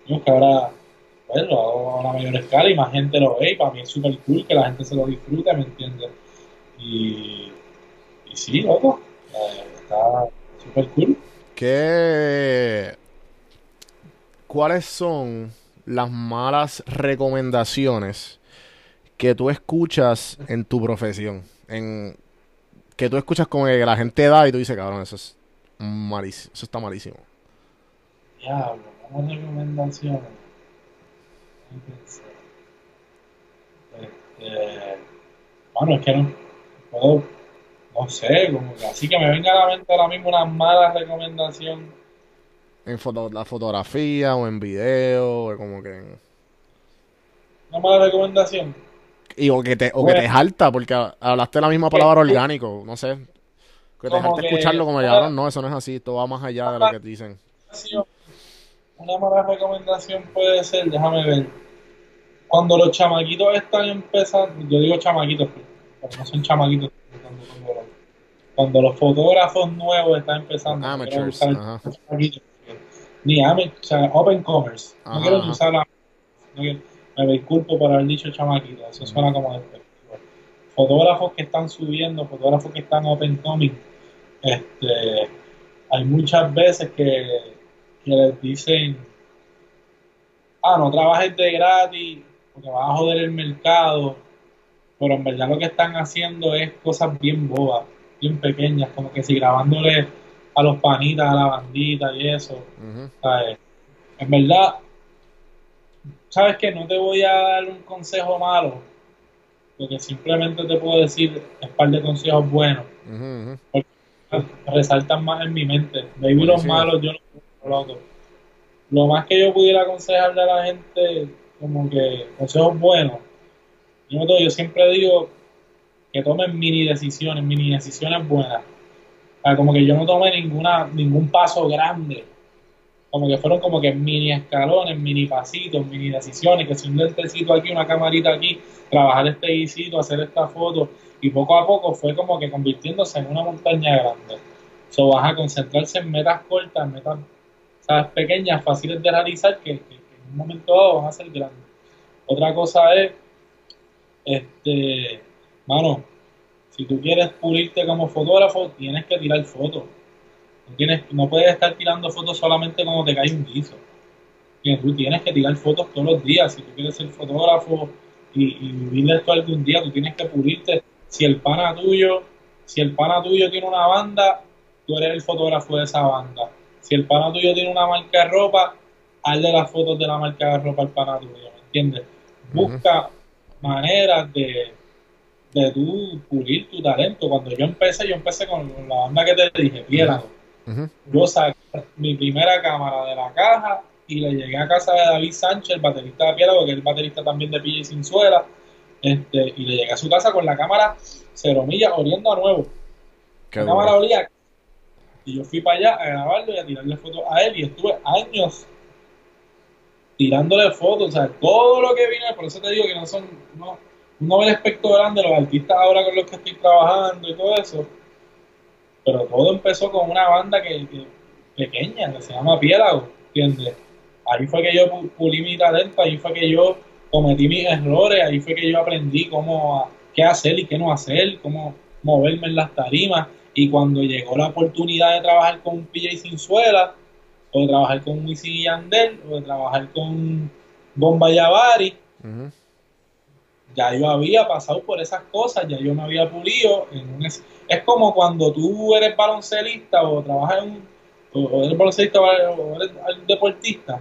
digo que ahora, pues, lo hago a una mayor escala y más gente lo ve y para mí es súper cool que la gente se lo disfrute, ¿me entiendes? Y, y sí, loco, eh, está súper cool. ¿Qué, ¿Cuáles son las malas recomendaciones que tú escuchas en tu profesión? En, que tú escuchas como que la gente da y tú dices, cabrón, eso es malísimo, eso está malísimo. Diablo, a recomendaciones. Pensar. Este, bueno, es que no puedo, no sé, como que así que me venga a la mente ahora mismo una mala recomendación. En foto, la fotografía o en video, o como que... Una mala recomendación. Y o que te, o que te jalta, porque hablaste la misma palabra orgánico, no sé. Que te que- escucharlo como cabrón, no, eso no es así, esto va más allá de lo que te dicen. Una mala recomendación puede ser, déjame ver. Cuando los chamaquitos están empezando, yo digo chamaquitos, pero no son chamaquitos. cuando los fotógrafos nuevos están empezando, no Amateurs, usar el- ajá. aquí, ni amateur, o sea, open commerce, no quiero usar la, no quiero- me disculpo por haber dicho chamaquito, eso suena como despectivo. Fotógrafos que están subiendo, fotógrafos que están open coming, este, hay muchas veces que, que les dicen, ah, no trabajes de gratis porque vas a joder el mercado, pero en verdad lo que están haciendo es cosas bien bobas, bien pequeñas, como que si grabándole a los panitas, a la bandita y eso. ¿sabes? En verdad, ¿sabes qué? No te voy a dar un consejo malo, porque simplemente te puedo decir un par de consejos buenos ujú. resaltan más en mi mente. Maybe los malos yo los loco. Lo más que yo pudiera aconsejarle a la gente, como que consejos buenos, yo, yo siempre digo que tomen mini decisiones, mini decisiones buenas. O como que yo no tomé ninguna, ningún paso grande. Como que fueron como que mini escalones, mini pasitos, mini decisiones, que si un lentecito aquí, una camarita aquí, trabajar este guisito, hacer esta foto, y poco a poco fue como que convirtiéndose en una montaña grande. So vas a concentrarse en metas cortas, metas ¿sabes? pequeñas, fáciles de realizar, que, un momento dado van a ser grandes. Otra cosa es, este, mano, si tú quieres pulirte como fotógrafo, tienes que tirar fotos. No, tienes, no puedes estar tirando fotos solamente cuando te cae un guiso. Tú tienes que tirar fotos todos los días. Si tú quieres ser fotógrafo y, y vivir esto algún día, tú tienes que pulirte. Si el pana tuyo, si el pana tuyo tiene una banda, tú eres el fotógrafo de esa banda. Si el pana tuyo tiene una marca de ropa, hazle las fotos de la marca de ropa al pana tuyo, ¿me entiendes? Busca maneras de, de tú pulir tu talento. Cuando yo empecé, yo empecé con la banda que te dije, Piélago. Ujú. Yo saqué mi primera cámara de la caja y le llegué a casa de David Sánchez, el baterista de Piélago, que es el baterista también de Pilla y Sinzuela, este, y le llegué a su casa con la cámara cero millas oliendo a nuevo. Qué La cámara olía. Y yo fui para allá a grabarlo y a tirarle fotos a él y estuve años tirándole fotos, o sea, todo lo que vino, por eso te digo que no son, no, uno ve el aspecto grande, los artistas ahora con los que estoy trabajando y todo eso, pero todo empezó con una banda que, que- pequeña, que se llama Piélago, ¿entiendes? Ahí fue que yo pu- pulí mi talento, ahí fue que yo cometí mis errores, ahí fue que yo aprendí cómo, qué hacer y qué no hacer, cómo moverme en las tarimas, y cuando llegó la oportunidad de trabajar con PJ Sinzuela, o de trabajar con Wisin y Yandel, o de trabajar con Bomba Yavari, ya yo había pasado por esas cosas, ya yo me había pulido. En un es, es como cuando tú eres baloncelista o trabajas en un, o, o eres baloncelista o eres, deportista.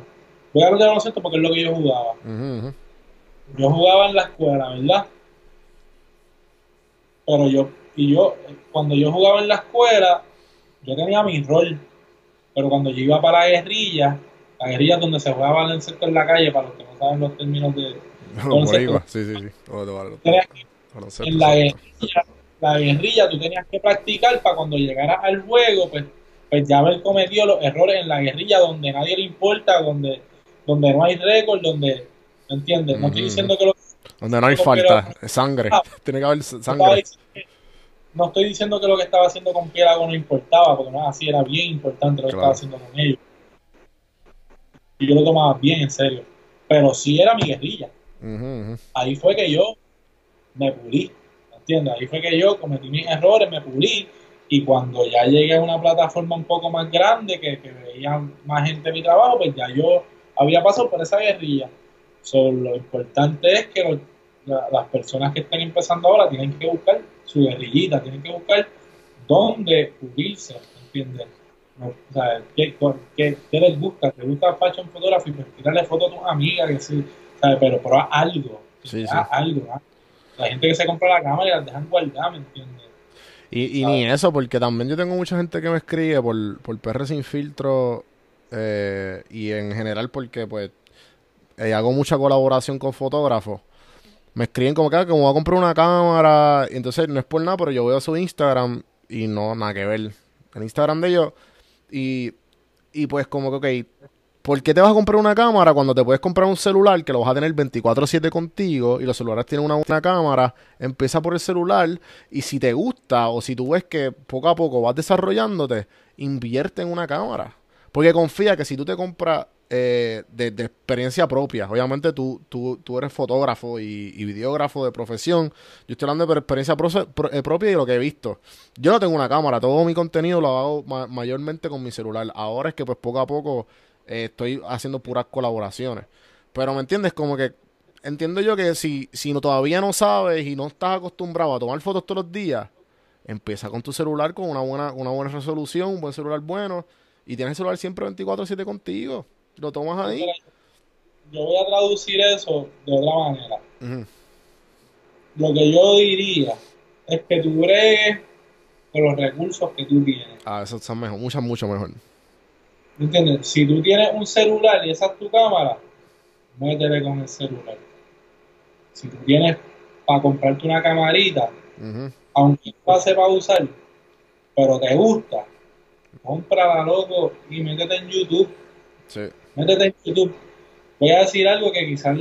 Voy a hablar de baloncesto porque es lo que yo jugaba. Yo jugaba en la escuela, ¿verdad? Pero yo, y yo, cuando yo jugaba en la escuela, yo tenía mi rol. Pero cuando yo iba para la guerrilla, la guerrilla es donde se jugaba baloncesto en la calle, para los que no saben los términos de, boricuas, sí, sí, sí. Baloncesto, en la guerrilla, la guerrilla tú tenías que practicar para cuando llegaras al juego, pues, pues ya haber cometido los errores en la guerrilla donde nadie le importa, donde, donde no hay récord, donde, ¿me entiendes? No estoy diciendo que lo Donde no hay falta, sangre. Ah. Tiene que haber sangre. No estoy diciendo que lo que estaba haciendo con Pielago no importaba, porque no así, era bien importante lo que Claro. estaba haciendo con ellos. Y yo lo tomaba bien en serio. Pero sí era mi guerrilla. Ahí fue que yo me pulí, ¿me ¿entiendes? Ahí fue que yo cometí mis errores, me pulí, y cuando ya llegué a una plataforma un poco más grande, que, que veía más gente mi trabajo, pues ya yo había pasado por esa guerrilla. So, lo importante es que la- las personas que están empezando ahora tienen que buscar su guerrillita, tienen que buscar dónde pulirse, ¿entiendes? No, o sea, ¿qué, qué, qué les gusta? ¿Te gusta fashion photography? Pues tirarle fotos a tus amigas, que sí, ¿sabes? pero prueba algo, Sí, algo. ¿ah? La gente que se compra la cámara y las dejan guardadas, ¿me entiendes? Y, y ni eso, porque también yo tengo mucha gente que me escribe por, por PR Sin Filtro eh, y en general porque pues eh, hago mucha colaboración con fotógrafos. Me escriben como que ah, como voy a comprar una cámara, y entonces no es por nada, pero yo voy a su Instagram y no, nada que ver. El Instagram de ellos y, y pues como que, ok, ¿Por qué te vas a comprar una cámara cuando te puedes comprar un celular que lo vas a tener 24/7 contigo y los celulares tienen una buena cámara? Empieza por el celular y si te gusta o si tú ves que poco a poco vas desarrollándote, invierte en una cámara. Porque confía que si tú te compras eh, de, experiencia propia, obviamente tú, tú, tú eres fotógrafo y, y videógrafo de profesión, yo estoy hablando de experiencia pro- eh, propia y lo que he visto. Yo no tengo una cámara, todo mi contenido lo hago ma- mayormente con mi celular. Ahora es que pues poco a poco eh, estoy haciendo puras colaboraciones. Pero me entiendes, como que entiendo yo que si, si no, todavía no sabes y no estás acostumbrado a tomar fotos todos los días, empieza con tu celular con una buena, una buena resolución, un buen celular bueno, y tienes el celular siempre 24/7 contigo. Lo tomas ahí. Yo voy a traducir eso de otra manera. Lo que yo diría es que tú bregues con los recursos que tú tienes. Ah, eso está mejor, mucho, mucho mejor. ¿Me entiendes? Si tú tienes un celular y esa es tu cámara, métele con el celular. Si tú tienes para comprarte una camarita, Ujú. aunque no la sepas usar, pero te gusta, cómprala, loco, y métete en YouTube. Sí. Métete en YouTube. Voy a decir algo que quizás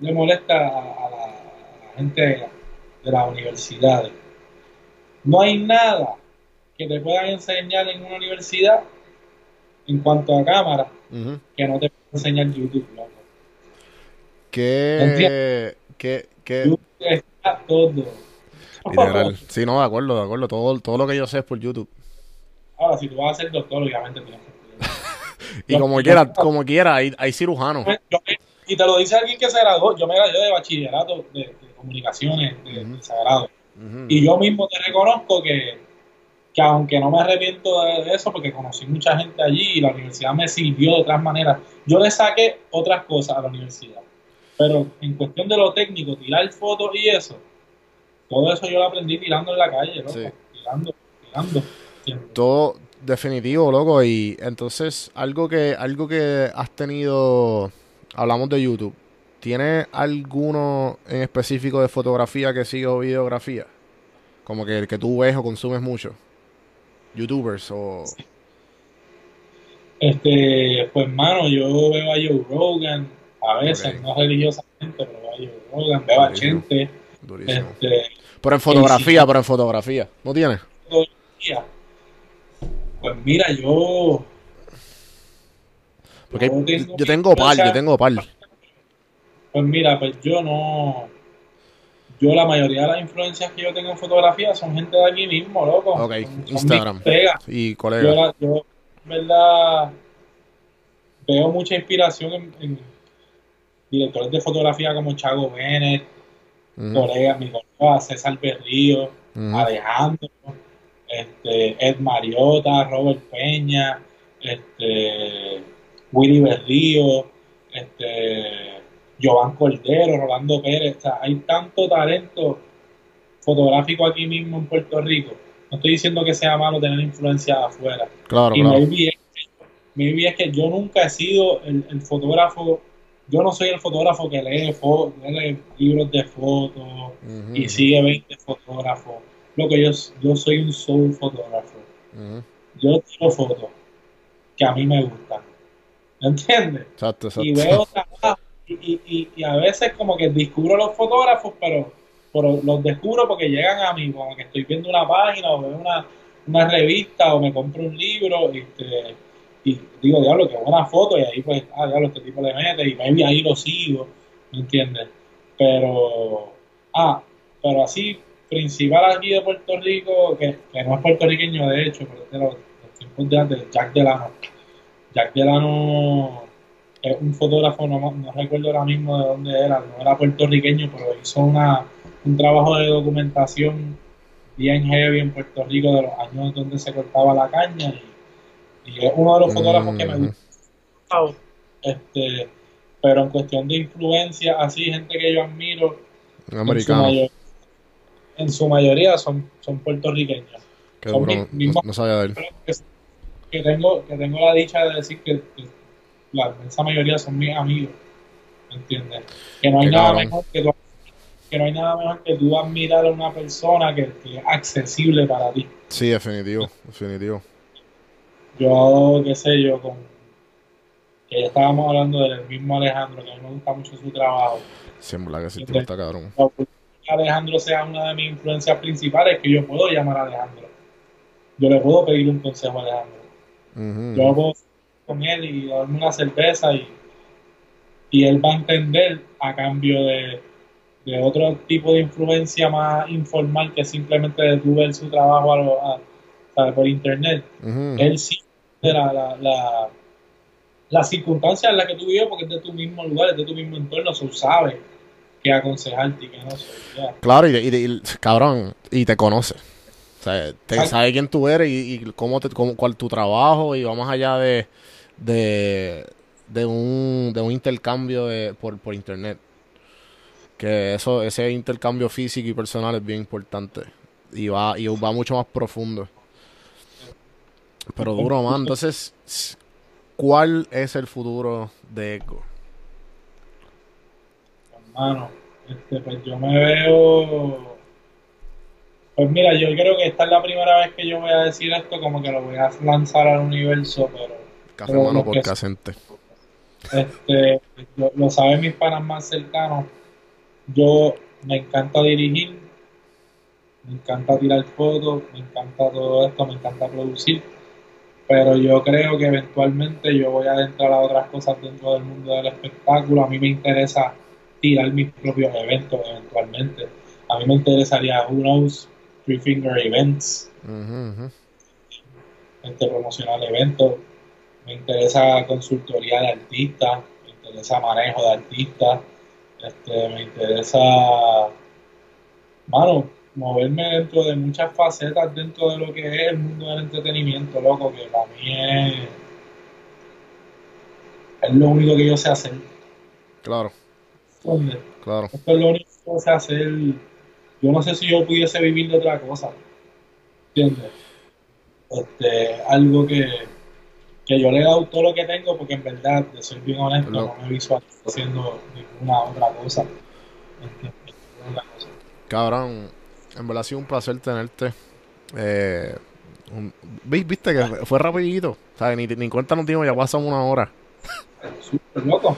le molesta a, a la, a la gente de las universidades. No hay nada que te puedan enseñar en una universidad en cuanto a cámara Ujú. que no te pueda enseñar YouTube, loco. ¿Qué, qué, qué, YouTube está todo. Literal. Sí, no, de acuerdo, de acuerdo. Todo, todo lo que yo sé es por YouTube. Ahora, si tú vas a ser doctor, obviamente tienes que. Y Yo- como yo- quiera, como quiera, hay, hay cirujanos. Yo- y te lo dice alguien que se graduó. Yo me gradué de bachillerato de, de comunicaciones, de, de sagrado. Y yo mismo te reconozco que, que aunque no me arrepiento de, de eso, porque conocí mucha gente allí y la universidad me sirvió de otras maneras, yo le saqué otras cosas a la universidad. Pero en cuestión de lo técnico, tirar fotos y eso, todo eso yo lo aprendí tirando en la calle, loco. Sí. Tirando, tirando. Todo definitivo, loco. Y entonces, algo que, algo que has tenido, hablamos de YouTube. ¿Tienes alguno en específico de fotografía que sigue o videografía? Como que el que tú ves o consumes mucho. YouTubers o... Este, pues mano, yo veo a Joe Rogan, a veces, no religiosamente, pero veo a Joe Rogan, veo a. Chente, Durísimo. este, Pero en fotografía, pero en fotografía. ¿No tienes? fotografía. Pues mira, yo. Porque yo yo, yo tengo par, yo tengo par. Pues mira, pues yo no. Yo, la mayoría de las influencias que yo tengo en fotografía son gente de aquí mismo, loco. Ok, Son- son Instagram. colegas. Y Yo, colegas. la- yo, en verdad, veo mucha inspiración en, en directores de fotografía como Chago Bennett, colegas, mi colega César Berrío. Alejandro, este, Ed Mariota, Robert Peña, este, Willy Berrío, este, Jovan Cordero, Rolando Pérez. O sea, hay tanto talento fotográfico aquí mismo en Puerto Rico. No estoy diciendo que sea malo tener influencia afuera. Claro, y claro. maybe es, maybe es que yo nunca he sido el, el fotógrafo, yo no soy el fotógrafo que lee, fo- lee libros de fotos y sigue 20 fotógrafos. Lo que yo, yo soy un soul fotógrafo. Yo tiro fotos que a mí me gustan. ¿Me entiendes? Exacto, Y exacto. veo trabajo y, y, y, y a veces como que descubro los fotógrafos, pero, pero los descubro porque llegan a mí, como que estoy viendo una página o veo una, una revista o me compro un libro este, y digo, diablo, qué buena foto y ahí pues, ah, diablo, este tipo le mete y maybe ahí lo sigo, ¿me entiendes? Pero, ah, pero así, principal aquí de Puerto Rico, que, que no es puertorriqueño de hecho, pero es de los, los tiempos de antes, Jack Delano. Jack Delano es un fotógrafo, no, no recuerdo ahora mismo de dónde era, no era puertorriqueño, pero hizo una, un trabajo de documentación bien heavy en Puerto Rico de los años donde se cortaba la caña y, y es uno de los fotógrafos que me Ujú. gusta. Este, pero en cuestión de influencia, así, gente que yo admiro, Un en su, americano. mayor- en su mayoría son, son puertorriqueños. Qué son duro. mi- No, sabía de él. Que, tengo, que tengo la dicha de decir que, que la inmensa mayoría son mis amigos. ¿Me entiendes? Que no hay Qué nada cabrón. mejor que tú, que no hay nada mejor que tú admirar a una persona que, que es accesible para ti. Sí, definitivo, definitivo. Yo, qué sé yo, con que ya estábamos hablando del mismo Alejandro, que a mí me gusta mucho su trabajo. Sí, en que sí, tú está cabrón. Alejandro sea una de mis influencias principales, que yo puedo llamar a Alejandro. Yo le puedo pedir un consejo a Alejandro. Yo puedo con él y darme una cerveza y, y él va a entender a cambio de, de otro tipo de influencia más informal que simplemente de ver su trabajo a lo- a- por internet. Él sí de la, la, la, la circunstancia en la que tú vives porque es de tu mismo lugar, es de tu mismo entorno, so sabe qué aconsejarte y qué no sé. Claro, y, y- y- cabrón, y te conoce. O sea, te sabe quién tú eres y, y cómo te, cómo, cuál tu trabajo y va más allá de, de, de un, de un intercambio de, por, por internet. Que eso, ese intercambio físico y personal es bien importante. Y va, y va mucho más profundo. Pero duro, man. Entonces, ¿cuál es el futuro de Echo? Hermano, este, pues yo me veo. Pues mira, yo creo que esta es la primera vez que yo voy a decir esto, como que lo voy a lanzar al universo, pero Café Pero Mano lo por Casente. este, lo, lo saben mis panas más cercanos. Yo me encanta dirigir, me encanta tirar fotos, me encanta todo esto, me encanta producir, pero yo creo que eventualmente yo voy a adentrar a otras cosas dentro del mundo del espectáculo. A mí me interesa tirar mis propios eventos eventualmente. A mí me interesaría, who knows, Three Finger Events, Ujú, ujú. este, promocionar eventos, me interesa consultoría de artistas, me interesa manejo de artistas, este, me interesa, mano, moverme dentro de muchas facetas dentro de lo que es el mundo del entretenimiento, loco, que para mí es, es lo único que yo sé hacer. Claro, ¿entiendes? claro. Esto es lo único que yo sé hacer. Yo no sé si yo pudiese vivir de otra cosa. ¿Entiendes? Este, algo que, que yo le he dado todo lo que tengo porque en verdad, de ser bien honesto, No. no, me visualizo haciendo ninguna otra cosa. ¿Entiendes? Ninguna cosa. Cabrón, en verdad ha sido un placer tenerte. Eh, un- Viste que fue rapidito. ¿sabes? Ni, ni cuenta nos dimos, ya pasamos una hora. Súper loco.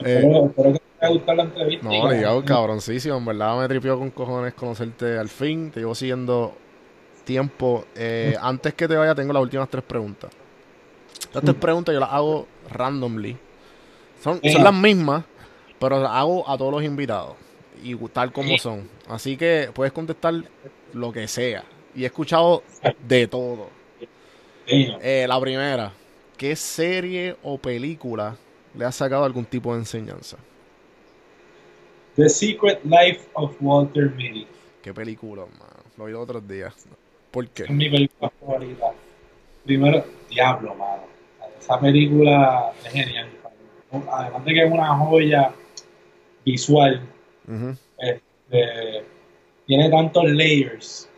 Eh. Espero, espero que te la entrevista. No, ligado, cabroncísimo. En verdad me tripió con cojones conocerte al fin. Te llevo siguiendo tiempo. Eh, antes que te vaya, tengo las últimas tres preguntas. Estas tres preguntas yo las hago randomly. Son, las mismas, pero las hago a todos los invitados. Y tal como son. Así que puedes contestar lo que sea. Y he escuchado de todo. Eh, la primera, ¿qué serie o película le ha sacado algún tipo de enseñanza? The Secret Life of Walter Mitty. ¿Qué película, mano? Lo vi los otros días. ¿Por qué? Es mi película favorita. Primero, Diablo, mano. Esa película es genial. Además de que es una joya visual, este, tiene tantos layers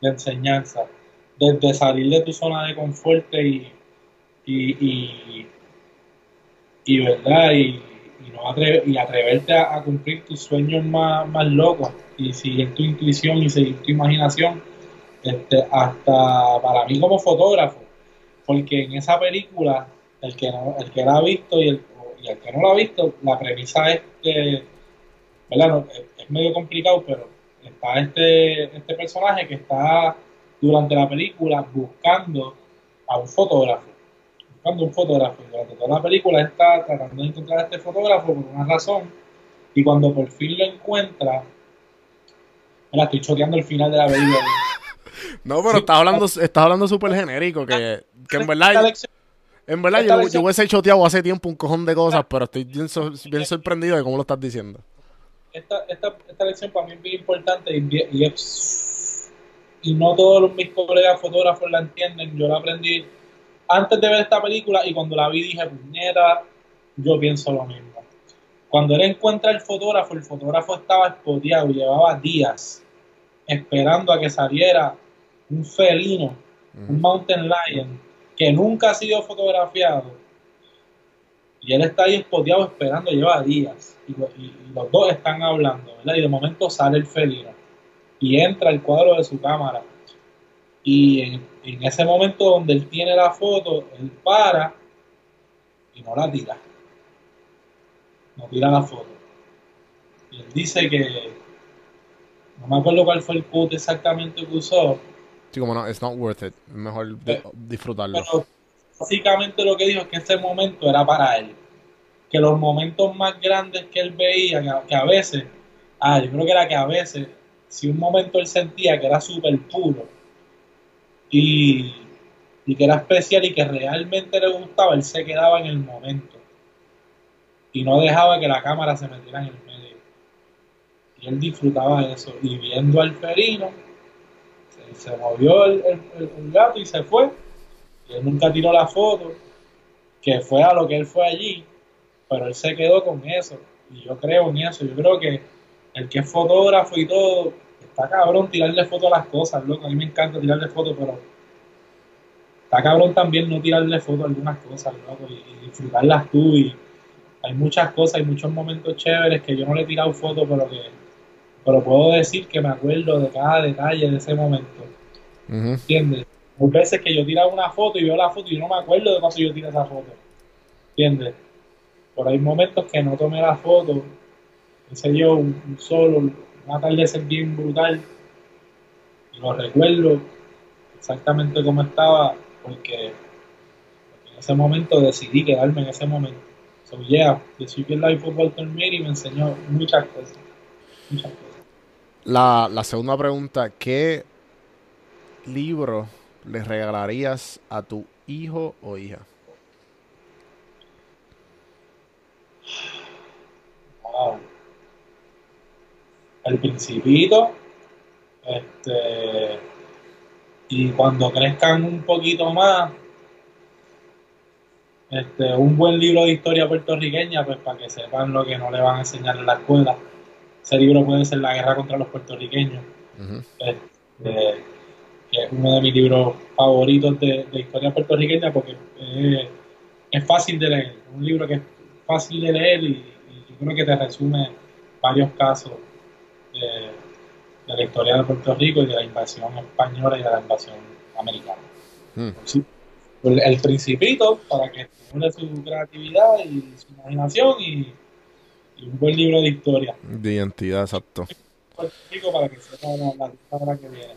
de enseñanza. Desde salir de tu zona de confort y, y, y, y, ¿verdad? Y, y no atre- y atreverte a, a cumplir tus sueños más, más locos y seguir tu intuición y seguir tu imaginación este, hasta para mí como fotógrafo porque en esa película el que el que la ha visto y el, y el que no la ha visto la premisa es que es medio complicado pero está este, este personaje que está durante la película buscando a un fotógrafo buscando un fotógrafo durante toda la película está tratando de encontrar a este fotógrafo por una razón y cuando por fin lo encuentra la estoy choteando el final de la película No, pero Sí. estás hablando, estás hablando súper genérico, que, que en verdad, lección- en verdad yo, yo hubiese choteado hace tiempo un cojón de cosas, pero estoy bien, bien sorprendido de cómo lo estás diciendo. esta, esta, esta lección para mí es bien importante y, y y no todos mis colegas fotógrafos la entienden. Yo la aprendí antes de ver esta película y cuando la vi dije, puñeta, yo pienso lo mismo. Cuando él encuentra el fotógrafo, el fotógrafo estaba espoteado llevaba días esperando a que saliera un felino, un mountain lion, que nunca ha sido fotografiado. Y él está ahí espoteado esperando, lleva días. Y- y los dos están hablando, ¿verdad? Y de momento sale el felino. Y entra el cuadro de su cámara. Y en, en ese momento donde él tiene la foto, él para y no la tira. No tira la foto. Y él dice que, no me acuerdo cuál fue el quote exactamente que usó, Sí, como no, it's not worth it. Es mejor disfrutarlo. pero básicamente lo que dijo es que ese momento era para él. Que los momentos más grandes que él veía, que a, que a veces, ah, yo creo que era que a veces, si un momento él sentía que era súper puro y, y que era especial y que realmente le gustaba, él se quedaba en el momento y no dejaba que la cámara se metiera en el medio. Y él disfrutaba de eso. Y viendo al felino, se, movió el- el- el gato y se fue. Y él nunca tiró la foto, que fue a lo que él fue allí, pero él se quedó con eso. Y yo creo en eso. Yo creo que el que es fotógrafo y todo, está cabrón tirarle foto a las cosas, loco. A mí me encanta tirarle foto, pero está cabrón también no tirarle foto a algunas cosas, loco, y, y disfrutarlas tú. Y hay muchas cosas, hay muchos momentos chéveres que yo no le he tirado foto, pero que pero puedo decir que me acuerdo de cada detalle de ese momento. Ujú. ¿Entiendes? Hay veces que yo tiraba una foto y veo la foto y yo no me acuerdo de cuando yo tiré esa foto. ¿Entiendes? Pero hay momentos que no tomé la foto, qué sé yo, un, un solo, un atardecer bien brutal, y lo recuerdo exactamente como estaba, porque, porque en ese momento decidí quedarme en ese momento. So, yeah, The Super Life of Walter Mitty me enseñó muchas cosas. Muchas cosas. La, la segunda pregunta, ¿qué libro le regalarías a tu hijo o hija? Wow. El Principito. Este. Y cuando crezcan un poquito más, este, un buen libro de historia puertorriqueña, pues para que sepan lo que no le van a enseñar en la escuela. Ese libro puede ser La guerra contra los puertorriqueños, este, que es uno de mis libros favoritos de, de historia puertorriqueña porque es, es fácil de leer, un libro que es fácil de leer y, y yo creo que te resume varios casos de, de la historia de Puerto Rico y de la invasión española y de la invasión americana. Mm. Sí. El, Principito, para que estimule su creatividad y su imaginación y, y un buen libro de historia. De identidad, exacto. Puerto Rico para que sepa la, la que viene.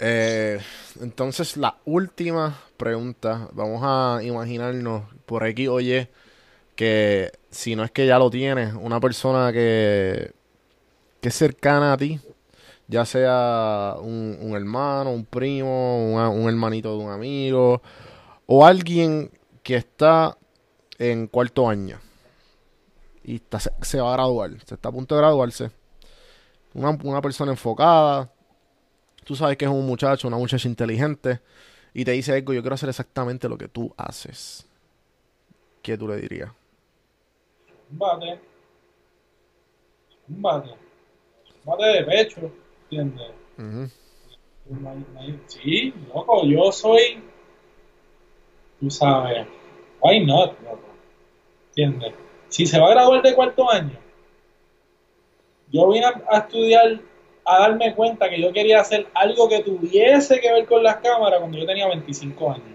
Eh, entonces, la última pregunta. Vamos a imaginarnos por aquí, oye, que si no es que ya lo tienes, una persona que, que es cercana a ti, ya sea un, un hermano, un primo, una- un hermanito de un amigo, o alguien que está en cuarto año y está- se, va a graduar, se está a punto de graduarse. Una, una persona enfocada, tú sabes que es un muchacho, una muchacha inteligente, y te dice algo, yo quiero hacer exactamente lo que tú haces. ¿Qué tú le dirías? Un bate. Bate de pecho, ¿entiendes? Hay- Sí, loco, yo soy, tú sabes, why not, loco, ¿entiendes? Si se va a graduar de cuarto año, yo vine a, a estudiar, a darme cuenta que yo quería hacer algo que tuviese que ver con las cámaras cuando yo tenía 25 años,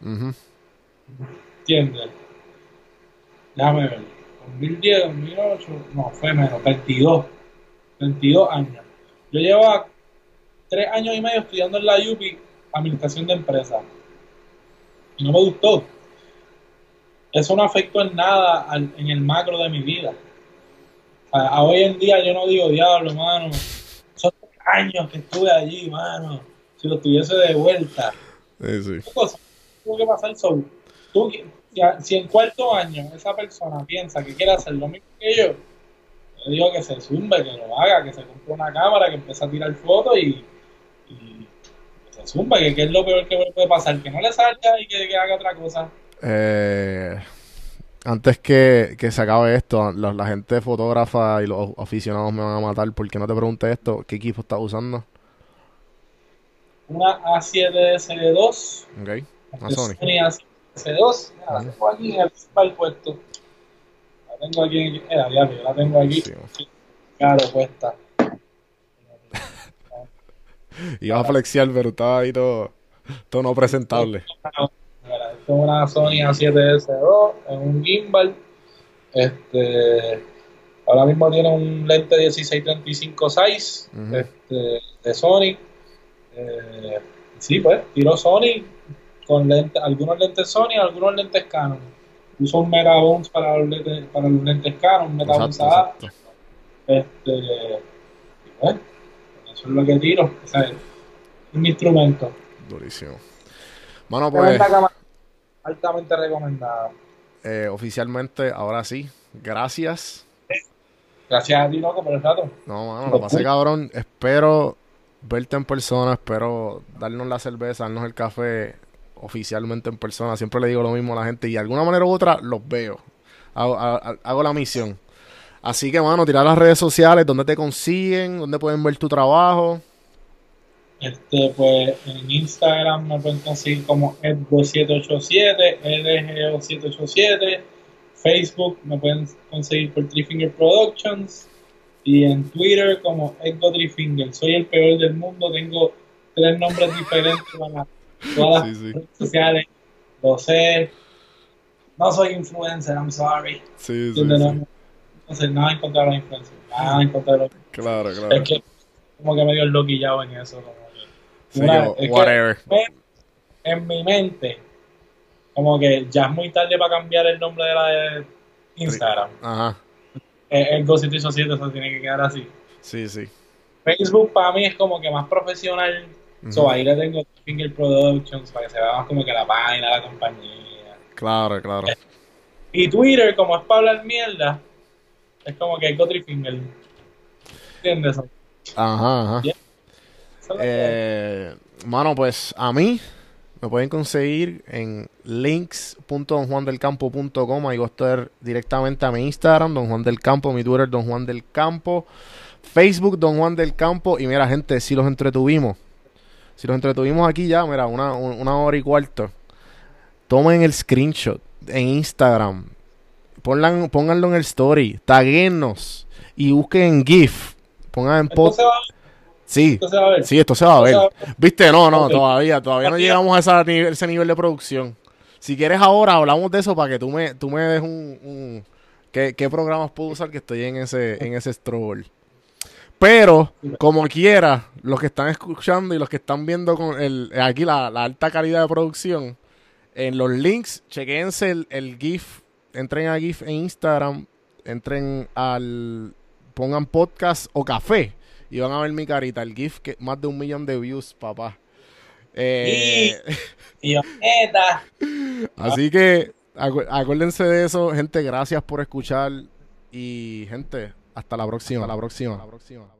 Ujú. ¿entiendes? Déjame ver, 2010, 2008, no, fue menos, 22, 22 años. Yo llevaba tres años y medio estudiando en la UPI Administración de Empresas. Y no me gustó. Eso no afectó en nada al- en el macro de mi vida. O sea, a hoy en día yo no digo, diablo, mano, son tres años que estuve allí, mano. Si lo tuviese de vuelta. Sí, sí. ¿Qué cosa tuvo que pasar solo? Tú, si en cuarto año esa persona piensa que quiere hacer lo mismo que yo, yo digo que se zumbe, que lo haga, que se compre una cámara, que empiece a tirar fotos y, y que se zumbe, que, que es lo peor que puede pasar, que no le salga y que, que haga otra cosa. Eh, antes que, que se acabe esto, la, la gente fotógrafa y los aficionados me van a matar porque no te pregunté esto. ¿Qué equipo estás usando? Una A7S2, Ok. Una Sony. A7S2, ya la Ujú. tengo aquí en el puesto. La tengo aquí, en, eh, diablo, yo la tengo aquí, Sí. claro, puesta. Ibas a flexiar, pero estaba ahí todo, todo no presentable. Esto es una Sony A7S2 en un gimbal. Este, ahora mismo tiene un lente 1635 size Ujú. este, de Sony. Eh, sí, pues, tiró Sony con lente- algunos lentes Sony, algunos lentes Canon. Uso un Megabones para los lentes, para los lentes Canon, un Megabones Exacto, A. exacto. Este, y bueno, eso es lo que tiro. O sea, es un instrumento. Durísimo. Mano, pues, altamente recomendada. eh, oficialmente, ahora sí, gracias. Gracias a ti, loco, por el rato. No, mano, lo pasé cabrón. Espero verte en persona, espero darnos la cerveza, darnos el café oficialmente en persona. Siempre le digo lo mismo a la gente y de alguna manera u otra los veo. Hago, ha- hago la misión. Así que, mano, tirar las redes sociales, donde te consiguen, donde pueden ver tu trabajo. Este, pues en Instagram me pueden conseguir como Edgo787, LGO787. Facebook me pueden conseguir por Three Finger Productions. Y en Twitter como Edgo Three Finger. Soy el peor del mundo, tengo tres nombres diferentes para todas las Sí, redes sociales. Lo sé. No soy influencer, I'm sorry. Sí, sí, ¿Entiendes? sí. No, no sé nada en contra de los influencers. Nada en contra de los Claro, claro. Es que como que medio loquillado en eso. Como que, Sí, una- yo- que whatever. me- en mi mente, como que ya es muy tarde para cambiar el nombre de la de Instagram. Ajá. El, el Gossip hizo 7, eso tiene que quedar así. Sí, sí. Facebook para mí es como que más profesional. So, ahí le tengo Finger Productions para que se vea más como que la página, la compañía. Claro, claro. Y Twitter, como es para hablar mierda, es como que Gotri Finger. ¿Entiendes? Ajá, ajá. Yeah. Eh, mano, pues a mí me pueden conseguir en links.donjuandelcampo.com. Ahí voy a estar directamente a mi Instagram, Don Juan del Campo, mi Twitter, Don Juan del Campo, Facebook, Don Juan del Campo. Y mira, gente, si los entretuvimos, si los entretuvimos aquí ya, mira, una, un- una hora y cuarto. Tomen el screenshot en Instagram, pongan, pónganlo en el story, taguennos y busquen en GIF. Pongan en post. Sí, esto se va a ver. Sí, esto se va a ver. Va a Viste, no, no, todavía, todavía no llegamos a esa nivel- ese nivel de producción. Si quieres ahora hablamos de eso para que tú me, tú me des un, un- ¿qué, qué programas puedo usar que estoy en ese, en ese stroll. Pero, como quiera, los que están escuchando y los que están viendo con el, aquí la, la alta calidad de producción, en los links, chequense el, el GIF, entren a GIF en Instagram, entren al, pongan podcast o café y van a ver mi carita, el GIF que más de un millón de views, papá. Eh, Y así que acu- acuérdense de eso, gente, gracias por escuchar y gente, hasta la próxima. hasta la próxima.